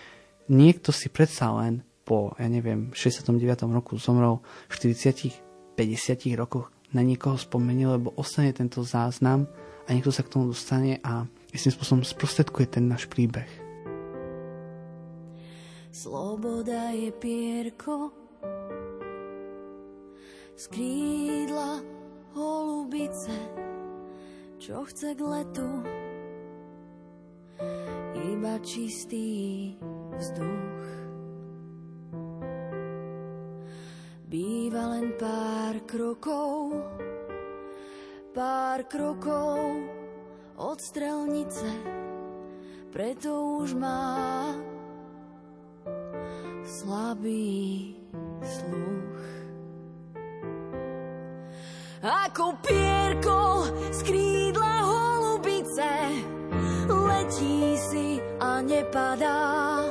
niekto si predsa len po, ja neviem, 69. roku zomrel v 40 50 rokoch na niekoho spomenie, lebo ostane tento záznam a niekto sa k tomu dostane a istým spôsobom sprostredkuje ten náš príbeh. Sloboda je pierko skrídla holubice, čo chce k letu iba čistý vzduch. Býva len pár krokov, pár krokov od strelnice, preto už má slabý sluch. Ako pierko z krídla holubice, letí si a nepadá.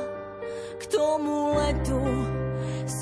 K tomu letu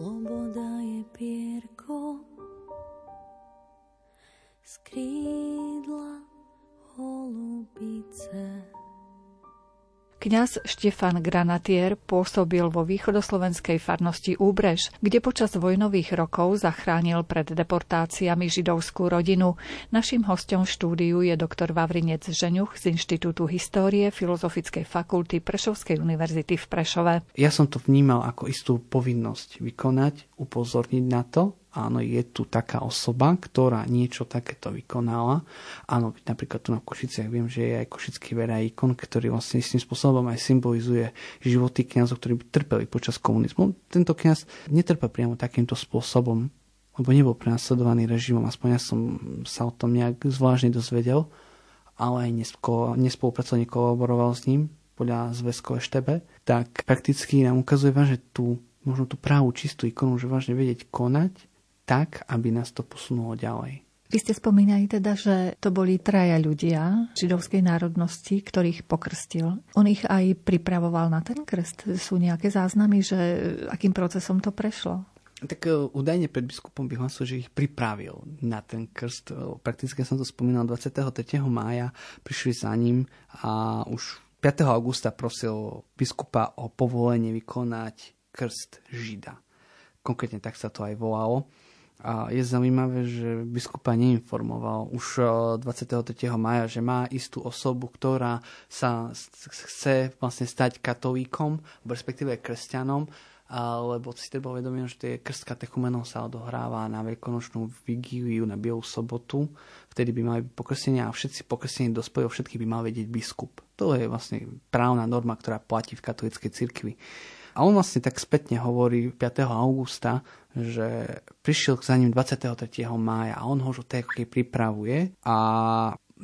Sloboda je pierko z krídla holubice. Kňaz Štefan Granatier pôsobil vo východoslovenskej farnosti Úbrež, kde počas vojnových rokov zachránil pred deportáciami židovskú rodinu. Naším hostom v štúdiu je doktor Vavrinec Žeňuch z Inštitútu histórie Filozofickej fakulty Prešovskej univerzity v Prešove. Ja som to vnímal ako istú povinnosť vykonať, upozorniť na to, áno, je tu taká osoba, ktorá niečo takéto vykonala. Áno, napríklad tu na Košiciach viem, že je aj košický vera ikon, ktorý vlastne istým spôsobom aj symbolizuje životy kniazov, ktorí by trpeli počas komunizmu. Tento kniaz netrpel priamo takýmto spôsobom, lebo nebol prenasledovaný režimom, aspoň ja som sa o tom nejak zvláštne dozvedel, ale aj nespolupracoval, nekolaboroval s ním podľa zväzkov Eštebe, tak prakticky nám ukazuje že tú možno tú právu čistú ikonu, že vážne vedieť konať tak, aby nás to posunulo ďalej. Vy ste spomínali teda, že to boli traja ľudia židovskej národnosti, ktorých pokrstil. On ich aj pripravoval na ten krst. Sú nejaké záznamy, že akým procesom to prešlo? Tak e, údajne pred biskupom vyhlasil, že ich pripravil na ten krst. E, prakticky som to spomínal 23. mája, prišli za ním a už 5. augusta prosil biskupa o povolenie vykonať krst Žida. Konkrétne tak sa to aj volalo A je zaujímavé, že biskupa neinformoval už 23. maja, že má istú osobu, ktorá sa chce vlastne stať katolíkom, respektíve kresťanom, lebo si treba uvedomiť, že tie krst katechumenov sa odohráva na veľkonočnú vigíliu, na Bielú sobotu, vtedy by mali byť pokrstenia a všetci pokrstení dospelí, všetky by mal vedieť biskup. To je vlastne právna norma, ktorá platí v katolíckej cirkvi. A on vlastne tak spätne hovorí 5. augusta, že prišiel za ním 23. mája a on ho už tej pripravuje a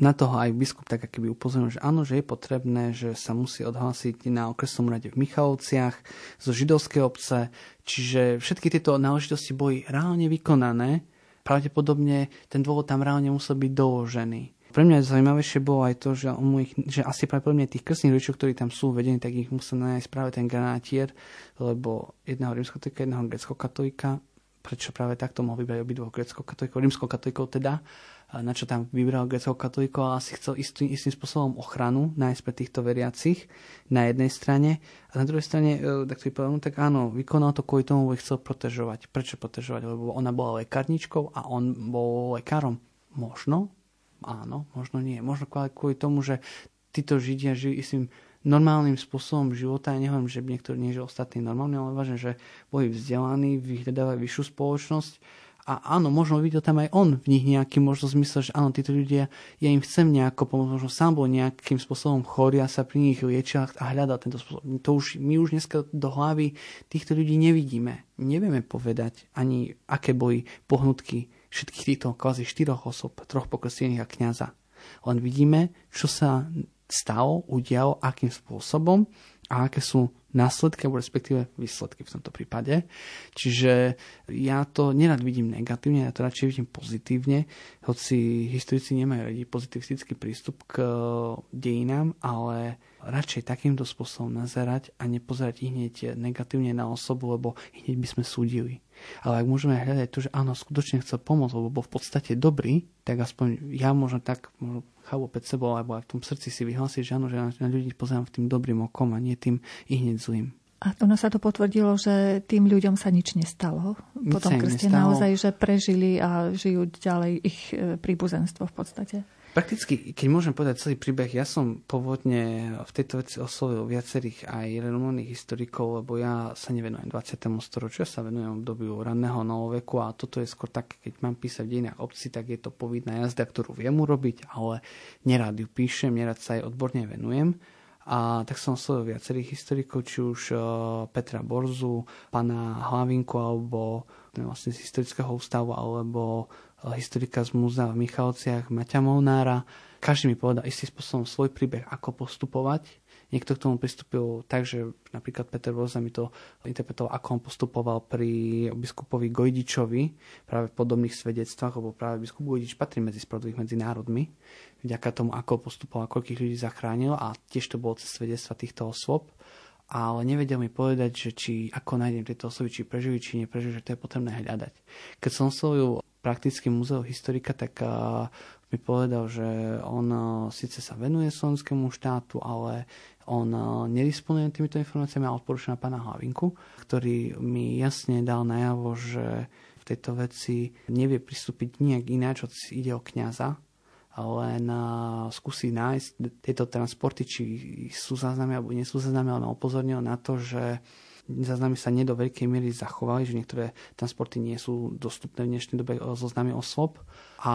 na toho aj biskup tak keby upozornil, že áno, že je potrebné, že sa musí odhlásiť na okresnom rade v Michalovciach zo židovskej obce, čiže všetky tieto náležitosti boli reálne vykonané. Pravdepodobne ten dôvod tam reálne musel byť doložený pre mňa zaujímavejšie bolo aj to, že, on ich, že asi pravdepodobne tých krstných rodičov, ktorí tam sú vedení, tak ich musel nájsť práve ten granátier, lebo jedného rímskokatolika, jedného grecko-katolika, prečo práve takto mohol vybrať obidvoch grecko-katolíkov, rímsko-katolíkov teda, na čo tam vybral grecko-katolíkov, ale asi chcel istým, istým spôsobom ochranu nájsť pre týchto veriacich na jednej strane a na druhej strane, e, tak to povedal, no tak áno, vykonal to kvôli tomu, ich chcel protežovať. Prečo protežovať? Lebo ona bola lekárničkou a on bol lekárom. Možno, Áno, možno nie. Možno kvôli tomu, že títo Židia žijú istým normálnym spôsobom života. Ja nehovorím, že niektorí nie, že ostatní normálne, ale vážne, že boli vzdelaní, vyhľadávajú vyššiu spoločnosť. A áno, možno videl tam aj on v nich nejaký možno zmysel, že áno, títo ľudia, ja im chcem nejako pomôcť, možno sám bol nejakým spôsobom chorý a sa pri nich liečil a hľadal tento spôsob. To už, my už dneska do hlavy týchto ľudí nevidíme. Nevieme povedať ani, aké boli pohnutky všetkých týchto kvázi štyroch osob, troch pokrstených a kniaza. Len vidíme, čo sa stalo, udialo, akým spôsobom a aké sú následky, alebo respektíve výsledky v tomto prípade. Čiže ja to nerad vidím negatívne, ja to radšej vidím pozitívne, hoci historici nemajú radi pozitivistický prístup k dejinám, ale radšej takýmto spôsobom nazerať a nepozerať hneď negatívne na osobu, lebo hneď by sme súdili. Ale ak môžeme hľadať to, že áno, skutočne chcel pomôcť, lebo bol v podstate dobrý, tak aspoň ja možno tak možno chápu pred sebou, alebo aj v tom srdci si vyhlásiť, že áno, že na, ľudí pozerám tým dobrým okom a nie tým i hneď zlým. A ono sa to potvrdilo, že tým ľuďom sa nič nestalo. Po tom krste naozaj, že prežili a žijú ďalej ich e, príbuzenstvo v podstate. Prakticky, keď môžem povedať celý príbeh, ja som pôvodne v tejto veci oslovil viacerých aj renomovaných historikov, lebo ja sa nevenujem 20. storočiu, ja sa venujem obdobiu ranného novoveku a toto je skôr tak, keď mám písať v dejinách obci, tak je to povinná jazda, ktorú viem urobiť, ale nerád ju píšem, nerád sa aj odborne venujem. A tak som oslovil viacerých historikov, či už uh, Petra Borzu, pana Hlavinku alebo vlastne z historického ústavu, alebo historika z múzea v Michalovciach Maťa Molnára. Každý mi povedal istým spôsobom svoj príbeh, ako postupovať. Niekto k tomu pristúpil tak, že napríklad Peter Voza mi to interpretoval, ako on postupoval pri biskupovi Gojdičovi, práve v podobných svedectvách, lebo práve biskup Gojdič patrí medzi spravodlivých medzi národmi, vďaka tomu, ako postupoval, koľkých ľudí zachránil a tiež to bolo cez svedectva týchto osôb ale nevedel mi povedať, že či ako nájdem tieto osoby, či prežili, či neprežili, že to je potrebné hľadať. Keď som oslovil prakticky múzeo historika, tak mi povedal, že on síce sa venuje slovenskému štátu, ale on nedisponuje týmito informáciami a odporúča na pána Hlavinku, ktorý mi jasne dal najavo, že v tejto veci nevie pristúpiť nejak ináč, ide o len uh, skúsi nájsť tieto transporty, či sú záznamy alebo nie sú záznamy, ale upozornil na to, že záznamy sa nie do veľkej miery zachovali, že niektoré transporty nie sú dostupné v dnešnej dobe zoznamy osôb. A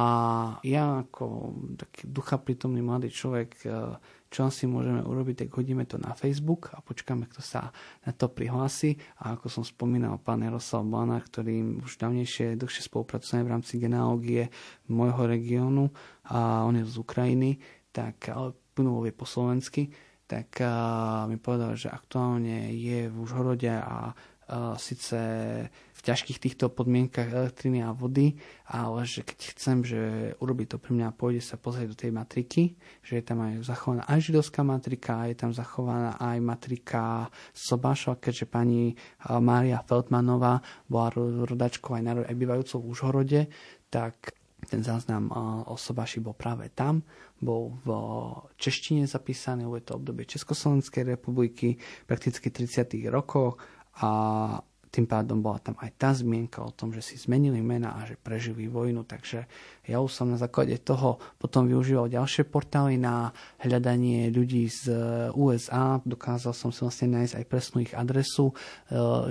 ja ako taký ducha prítomný mladý človek, e, čo asi môžeme urobiť, tak hodíme to na Facebook a počkáme, kto sa na to prihlási. A ako som spomínal, pán Jaroslav Blana, ktorý už dávnejšie, dlhšie spolupracuje v rámci genealógie môjho regiónu a on je z Ukrajiny, tak ale plnú po slovensky, tak uh, mi povedal, že aktuálne je v Užhorode a uh, síce v ťažkých týchto podmienkach elektriny a vody, ale že keď chcem, že urobiť to pre mňa, pôjde sa pozrieť do tej matriky, že je tam aj zachovaná aj židovská matrika, je tam zachovaná aj matrika Sobášova, keďže pani Mária Feldmanová bola rodačkou aj, aj bývajúcou v Užhorode, tak ten záznam o Sobaši bol práve tam, bol v češtine zapísaný, je to obdobie Československej republiky, prakticky 30. rokoch a tým pádom bola tam aj tá zmienka o tom, že si zmenili mena a že prežili vojnu, takže ja už som na základe toho potom využíval ďalšie portály na hľadanie ľudí z USA, dokázal som si vlastne nájsť aj presnú ich adresu, e,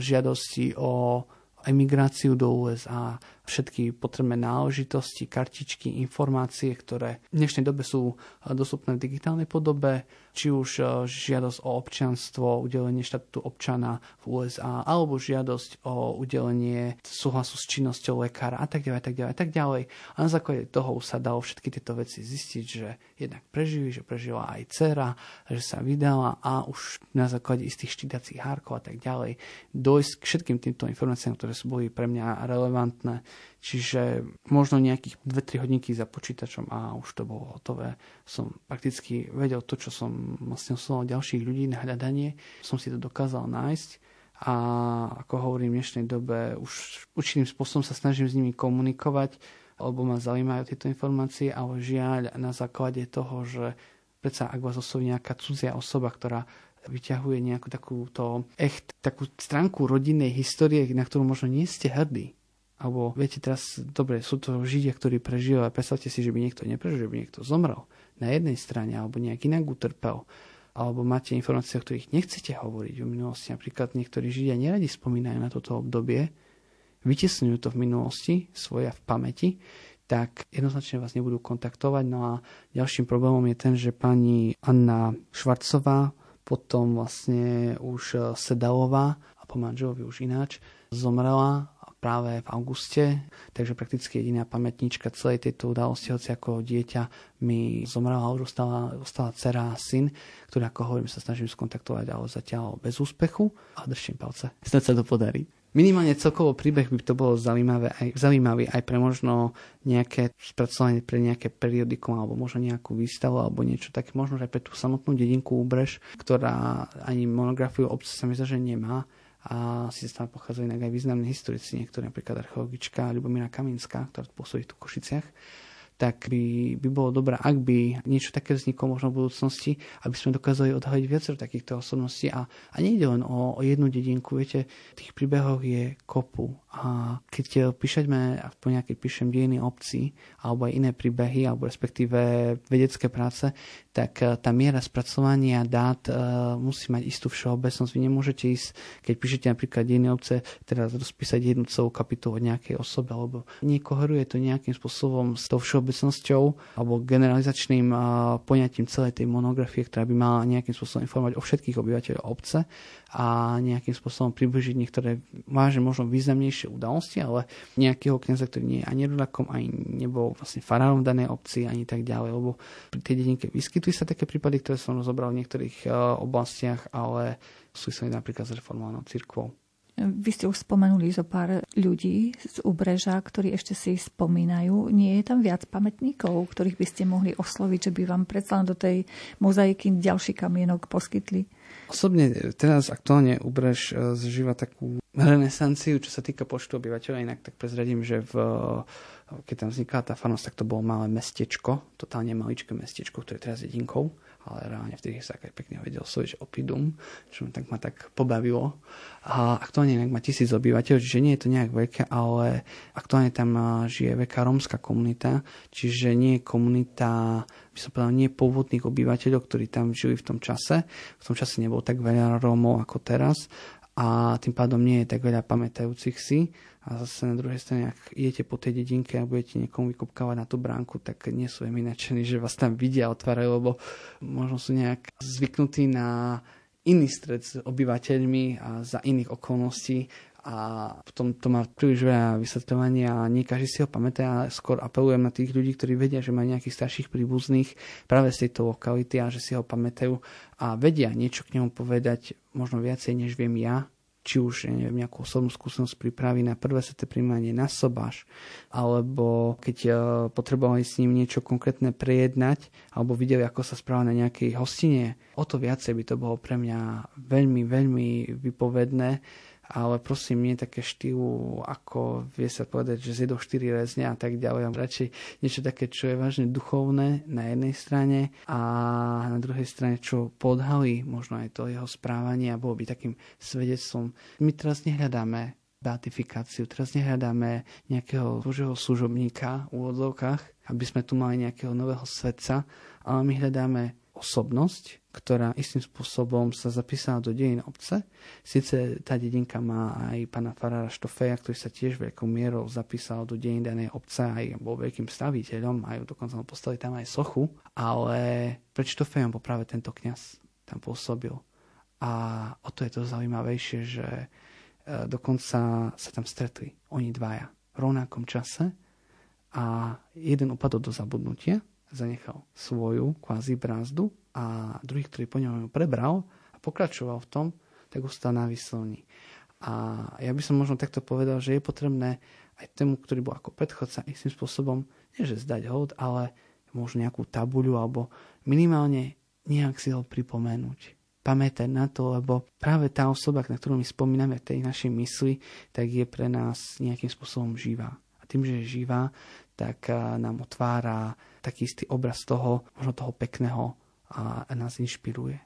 žiadosti o emigráciu do USA, všetky potrebné náležitosti, kartičky, informácie, ktoré v dnešnej dobe sú dostupné v digitálnej podobe, či už e, žiadosť o občianstvo, udelenie štatútu občana v USA, alebo žiadosť o udelenie súhlasu s činnosťou lekára a tak ďalej, tak ďalej, a tak ďalej. A na základe toho sa dalo všetky tieto veci zistiť, že jednak prežili, že prežila aj dcera, že sa vydala a už na základe istých štítacích hárkov a tak ďalej dojsť k všetkým týmto informáciám, ktoré sú boli pre mňa relevantné Čiže možno nejakých 2-3 hodinky za počítačom a už to bolo hotové. Som prakticky vedel to, čo som vlastne osloval ďalších ľudí na hľadanie. Som si to dokázal nájsť a ako hovorím v dnešnej dobe už určitým spôsobom sa snažím s nimi komunikovať, alebo ma zaujímajú tieto informácie, ale žiaľ na základe toho, že predsa ak vás osloví nejaká cudzia osoba, ktorá vyťahuje nejakú takúto echt, takú stránku rodinnej histórie, na ktorú možno nie ste hrdí, alebo viete teraz, dobre, sú to Židia, ktorí prežili, ale predstavte si, že by niekto neprežil, že by niekto zomrel na jednej strane, alebo nejak inak utrpel. Alebo máte informácie, o ktorých nechcete hovoriť v minulosti. Napríklad niektorí Židia neradi spomínajú na toto obdobie, vytesňujú to v minulosti, svoja v pamäti, tak jednoznačne vás nebudú kontaktovať. No a ďalším problémom je ten, že pani Anna Švarcová, potom vlastne už Sedalová a po manželovi už ináč, zomrela práve v auguste, takže prakticky jediná pamätníčka celej tejto udalosti, hoci ako dieťa mi zomrela, už ostala, ostala dcera a syn, ktorý, ako hovorím, sa snažím skontaktovať, ale zatiaľ bez úspechu a držím palce. Snad sa to podarí. Minimálne celkovo príbeh by to bolo zaujímavé aj, zaujímavý aj pre možno nejaké spracovanie pre nejaké periodikum alebo možno nejakú výstavu alebo niečo také, možno aj pre tú samotnú dedinku Úbrež, ktorá ani monografiu obce sa mi zdá, že nemá a si tam pochádzajú inak aj významní historici, niektorí napríklad archeologička Ľubomíra Kaminská, ktorá pôsobí tu v Košiciach tak by, by bolo dobré, ak by niečo také vzniklo možno v budúcnosti, aby sme dokázali odhaliť viacero takýchto osobností. A, a nejde len o, o jednu dedinku, viete, tých príbehov je kopu. A keď píšeme, aspoň nejaké píšem dejiny obcí, alebo aj iné príbehy, alebo respektíve vedecké práce, tak e, tá miera spracovania dát uh, musí mať istú všeobecnosť. Vy nemôžete ísť, keď píšete napríklad dejiny obce, teraz rozpísať jednu celú kapitolu od nejakej osoby, alebo nekoheruje to nejakým spôsobom s tou všeobecnosťou alebo generalizačným poňatím celej tej monografie, ktorá by mala nejakým spôsobom informovať o všetkých obyvateľov obce a nejakým spôsobom približiť niektoré vážne možno významnejšie udalosti, ale nejakého kniaza, ktorý nie je ani rodakom, ani nebol vlastne farárom danej obci, ani tak ďalej, lebo pri tej dedinke vyskytujú sa také prípady, ktoré som rozobral v niektorých uh, oblastiach, ale sú sa napríklad s reformovanou cirkvou. Vy ste už spomenuli zo pár ľudí z Ubreža, ktorí ešte si spomínajú. Nie je tam viac pamätníkov, ktorých by ste mohli osloviť, že by vám predsa do tej mozaiky ďalší kamienok poskytli? Osobne teraz aktuálne Ubrež e, zžíva takú renesanciu, čo sa týka počtu obyvateľov. Inak tak prezradím, že v, keď tam vznikla tá farnosť, tak to bolo malé mestečko, totálne maličké mestečko, ktoré je teraz jedinkou ale reálne vtedy sa aj pekne vedel sloviť opidum, čo ma tak ma tak pobavilo. A aktuálne má tisíc obyvateľov, čiže nie je to nejak veľké, ale aktuálne tam žije veľká rómska komunita, čiže nie je komunita, by som povedal, nie pôvodných obyvateľov, ktorí tam žili v tom čase. V tom čase nebolo tak veľa Rómov ako teraz a tým pádom nie je tak veľa pamätajúcich si a zase na druhej strane, ak idete po tej dedinke a budete niekomu vykopkávať na tú bránku, tak nie sú im nadšení, že vás tam vidia a otvárajú, lebo možno sú nejak zvyknutí na iný stred s obyvateľmi a za iných okolností a potom to má príliš veľa vysvetľovania a nie každý si ho pamätá. A skôr apelujem na tých ľudí, ktorí vedia, že majú nejakých starších príbuzných práve z tejto lokality a že si ho pamätajú a vedia niečo k nemu povedať možno viacej, než viem ja, či už neviem, nejakú osobnú skúsenosť pripraví na prvé sveté príjmanie na sobáš, alebo keď uh, potrebovali s ním niečo konkrétne prejednať, alebo videli, ako sa správa na nejakej hostine, o to viacej by to bolo pre mňa veľmi, veľmi vypovedné ale prosím, nie také štýlu, ako vie sa povedať, že zjedol 4 rezne a tak ďalej. Radšej niečo také, čo je vážne duchovné na jednej strane a na druhej strane, čo podhalí možno aj to jeho správanie a bolo by takým svedectvom. My teraz nehľadáme beatifikáciu. Teraz nehľadáme nejakého božieho služobníka v úvodzovkách, aby sme tu mali nejakého nového svetca, ale my hľadáme osobnosť, ktorá istým spôsobom sa zapísala do dejín obce. Sice tá dedinka má aj pána Farára Štofeja, ktorý sa tiež veľkou mierou zapísal do dejín danej obce, aj bol veľkým staviteľom, aj dokonca mu postavili tam aj sochu, ale pred Štofejom bol práve tento kňaz tam pôsobil. A o to je to zaujímavejšie, že e, dokonca sa tam stretli oni dvaja v rovnakom čase a jeden upadol do zabudnutia, zanechal svoju kvázi brázdu a druhý, ktorý po ňom prebral a pokračoval v tom, tak ostal na vyslovni. A ja by som možno takto povedal, že je potrebné aj tému, ktorý bol ako predchodca, istým spôsobom, nie že zdať hold, ale možno nejakú tabuľu alebo minimálne nejak si ho pripomenúť. Pamätať na to, lebo práve tá osoba, na ktorú my spomíname v tej našej mysli, tak je pre nás nejakým spôsobom živá. A tým, že je živá, tak nám otvára taký istý obraz toho, možno toho pekného a nás inšpiruje.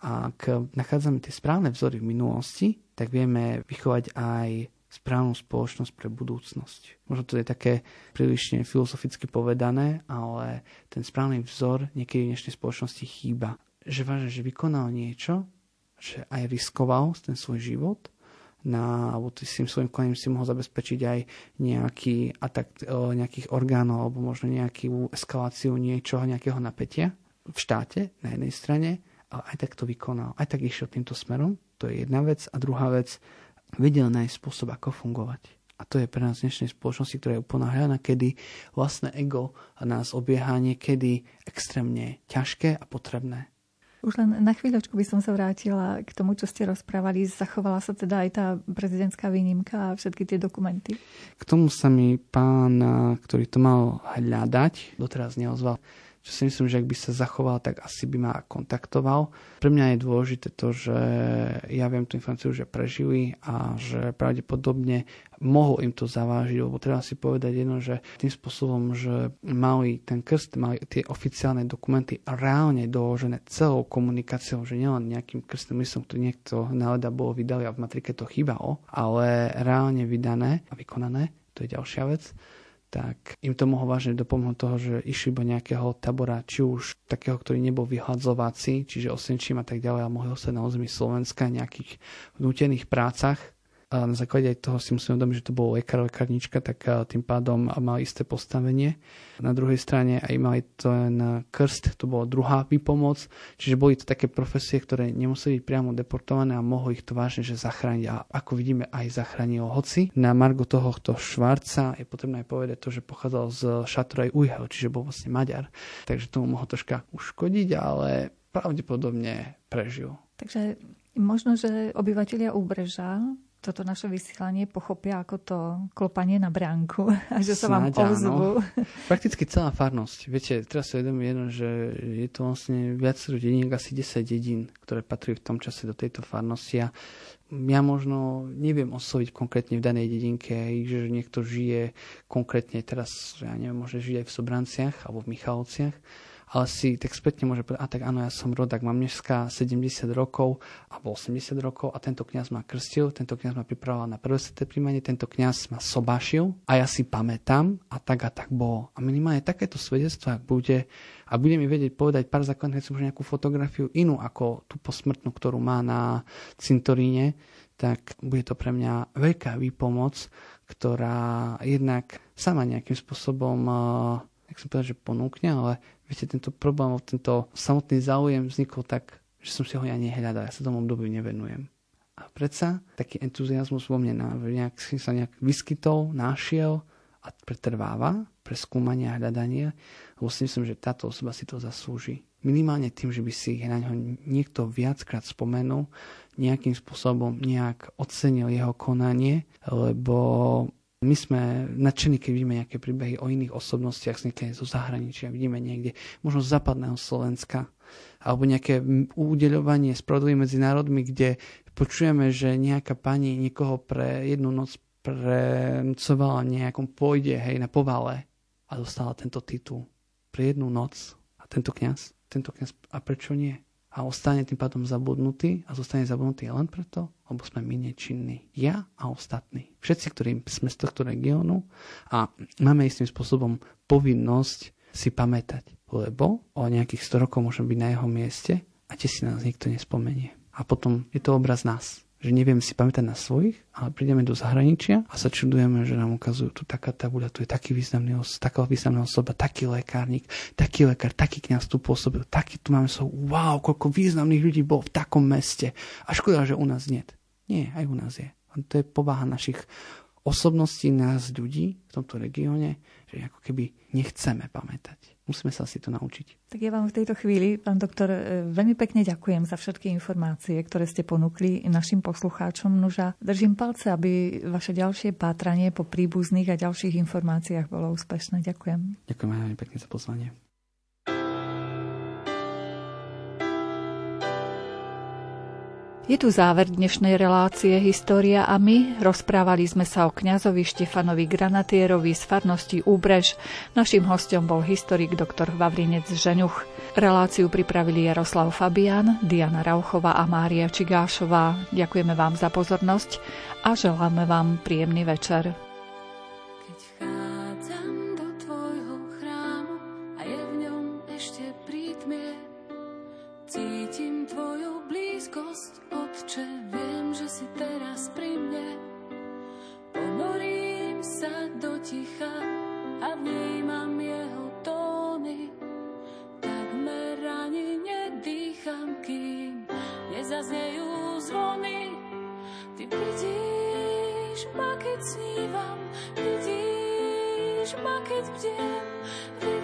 Ak nachádzame tie správne vzory v minulosti, tak vieme vychovať aj správnu spoločnosť pre budúcnosť. Možno to je také prílišne filozoficky povedané, ale ten správny vzor niekedy v dnešnej spoločnosti chýba. Že vážne, že vykonal niečo, že aj riskoval ten svoj život na, alebo tým svojim koním si mohol zabezpečiť aj nejaký atak nejakých orgánov alebo možno nejakú eskaláciu niečoho, nejakého napätia v štáte na jednej strane, ale aj tak to vykonal. Aj tak išiel týmto smerom, to je jedna vec. A druhá vec, vedel nájsť spôsob, ako fungovať. A to je pre nás v dnešnej spoločnosti, ktorá je uponáhľaná, kedy vlastné ego nás obieha niekedy extrémne ťažké a potrebné. Už len na chvíľočku by som sa vrátila k tomu, čo ste rozprávali. Zachovala sa teda aj tá prezidentská výnimka a všetky tie dokumenty? K tomu sa mi pán, ktorý to mal hľadať, doteraz neozval čo si myslím, že ak by sa zachoval, tak asi by ma kontaktoval. Pre mňa je dôležité to, že ja viem tú informáciu, že prežili a že pravdepodobne mohol im to zavážiť, lebo treba si povedať jedno, že tým spôsobom, že mali ten krst, mali tie oficiálne dokumenty reálne doložené celou komunikáciou, že nielen nejakým krstným listom, ktorý niekto náleda bolo vydali a v matrike to chýbalo, ale reálne vydané a vykonané, to je ďalšia vec tak im to mohlo vážne dopomôcť toho, že išli iba nejakého tabora, či už takého, ktorý nebol vyhľadzovací, čiže osenčím a tak ďalej a mohli sa na území Slovenska nejakých vnútených prácach a na základe aj toho si musím uvedomiť, že to bolo lekár, lekárnička, tak tým pádom mal isté postavenie. Na druhej strane aj mali ten krst, to bola druhá výpomoc, čiže boli to také profesie, ktoré nemuseli byť priamo deportované a mohlo ich to vážne že zachrániť. A ako vidíme, aj zachránilo hoci. Na margo tohoto Švarca je potrebné aj povedať to, že pochádzal z Šatroaj Ujhel, čiže bol vlastne Maďar. Takže tomu mohol troška uškodiť, ale pravdepodobne prežil. Takže možno, že obyvateľia Úbreža toto naše vysielanie pochopia ako to klopanie na bránku (laughs) a že sa vám ozvu. (laughs) Prakticky celá farnosť. Viete, teraz sa jedom jedno, že je to vlastne viacero dedín, asi 10 dedín, ktoré patrí v tom čase do tejto farnosti a ja možno neviem osloviť konkrétne v danej dedinke, že niekto žije konkrétne teraz, ja neviem, môže žiť aj v Sobranciach alebo v Michalovciach, ale si tak spätne môže povedať, a tak áno, ja som rodak, mám dneska 70 rokov alebo 80 rokov a tento kňaz ma krstil, tento kňaz ma pripravoval na prvé sveté príjmanie, tento kňaz ma sobášil a ja si pamätám a tak a tak bolo. A minimálne takéto svedectvo, ak bude a bude mi vedieť povedať pár základných vecí, možno nejakú fotografiu inú ako tú posmrtnú, ktorú má na cintoríne, tak bude to pre mňa veľká výpomoc, ktorá jednak sama nejakým spôsobom, jak som povedal, že ponúkne, ale viete, tento problém, tento samotný záujem vznikol tak, že som si ho ja nehľadal, ja sa tomu obdobiu nevenujem. A predsa taký entuziasmus vo mne nejak, sa nejak vyskytol, našiel a pretrváva pre skúmanie a hľadanie, lebo si myslím, že táto osoba si to zaslúži. Minimálne tým, že by si na ňo niekto viackrát spomenul, nejakým spôsobom nejak ocenil jeho konanie, lebo My sme nadšení, keď vidíme nejaké príbehy o iných osobnostiach niekde zo zahraničia, vidíme niekde možno z západného Slovenska, alebo nejaké udeľovanie spravodlivý medzi národmi, kde počujeme, že nejaká pani niekoho pre jednu noc prenocovala nejakom pôjde, hej, na povale a dostala tento titul. Pre jednu noc. A tento kňaz, tento kňaz, a prečo nie? a ostane tým pádom zabudnutý? A zostane zabudnutý len preto, lebo sme my nečinní. Ja a ostatní. Všetci, ktorí sme z tohto regiónu a máme istým spôsobom povinnosť si pamätať, lebo o nejakých 100 rokov môžeme byť na jeho mieste a tie si nás nikto nespomenie. A potom je to obraz nás že nevieme si pamätať na svojich, ale prídeme do zahraničia a sa čudujeme, že nám ukazujú tu taká tabuľa, tu je taký významný, taká významná osoba, taký lekárnik, taký lekár, taký kňaz tu pôsobil, taký tu máme so, wow, koľko významných ľudí bolo v takom meste. A škoda, že u nás nie. Nie, aj u nás je. A to je povaha našich osobností nás ľudí v tomto regióne, že ako keby nechceme pamätať. Musíme sa si to naučiť. Tak ja vám v tejto chvíli, pán doktor, e, veľmi pekne ďakujem za všetky informácie, ktoré ste ponúkli našim poslucháčom. Nuža, držím palce, aby vaše ďalšie pátranie po príbuzných a ďalších informáciách bolo úspešné. Ďakujem. Ďakujem veľmi pekne za pozvanie. Je tu záver dnešnej relácie História a my. Rozprávali sme sa o kňazovi Štefanovi Granatierovi z farnosti Úbrež. Naším hostom bol historik dr. Vavrinec Ženuch. Reláciu pripravili Jaroslav Fabian, Diana Rauchová a Mária Čigášová. Ďakujeme vám za pozornosť a želáme vám príjemný večer. vidíš ma, keď snívam, vidíš ma, keď bdiem, vidíš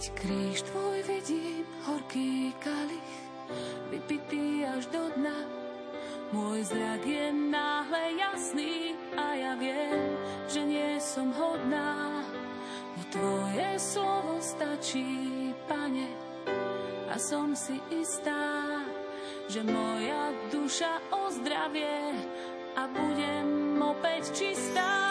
Keď kríž tvoj vidím, horký kalich, vypitý až do dna. Môj zrak je náhle jasný a ja viem, že nie som hodná. No tvoje slovo stačí, pane, a som si istá, že moja duša ozdravie a budem opäť čistá.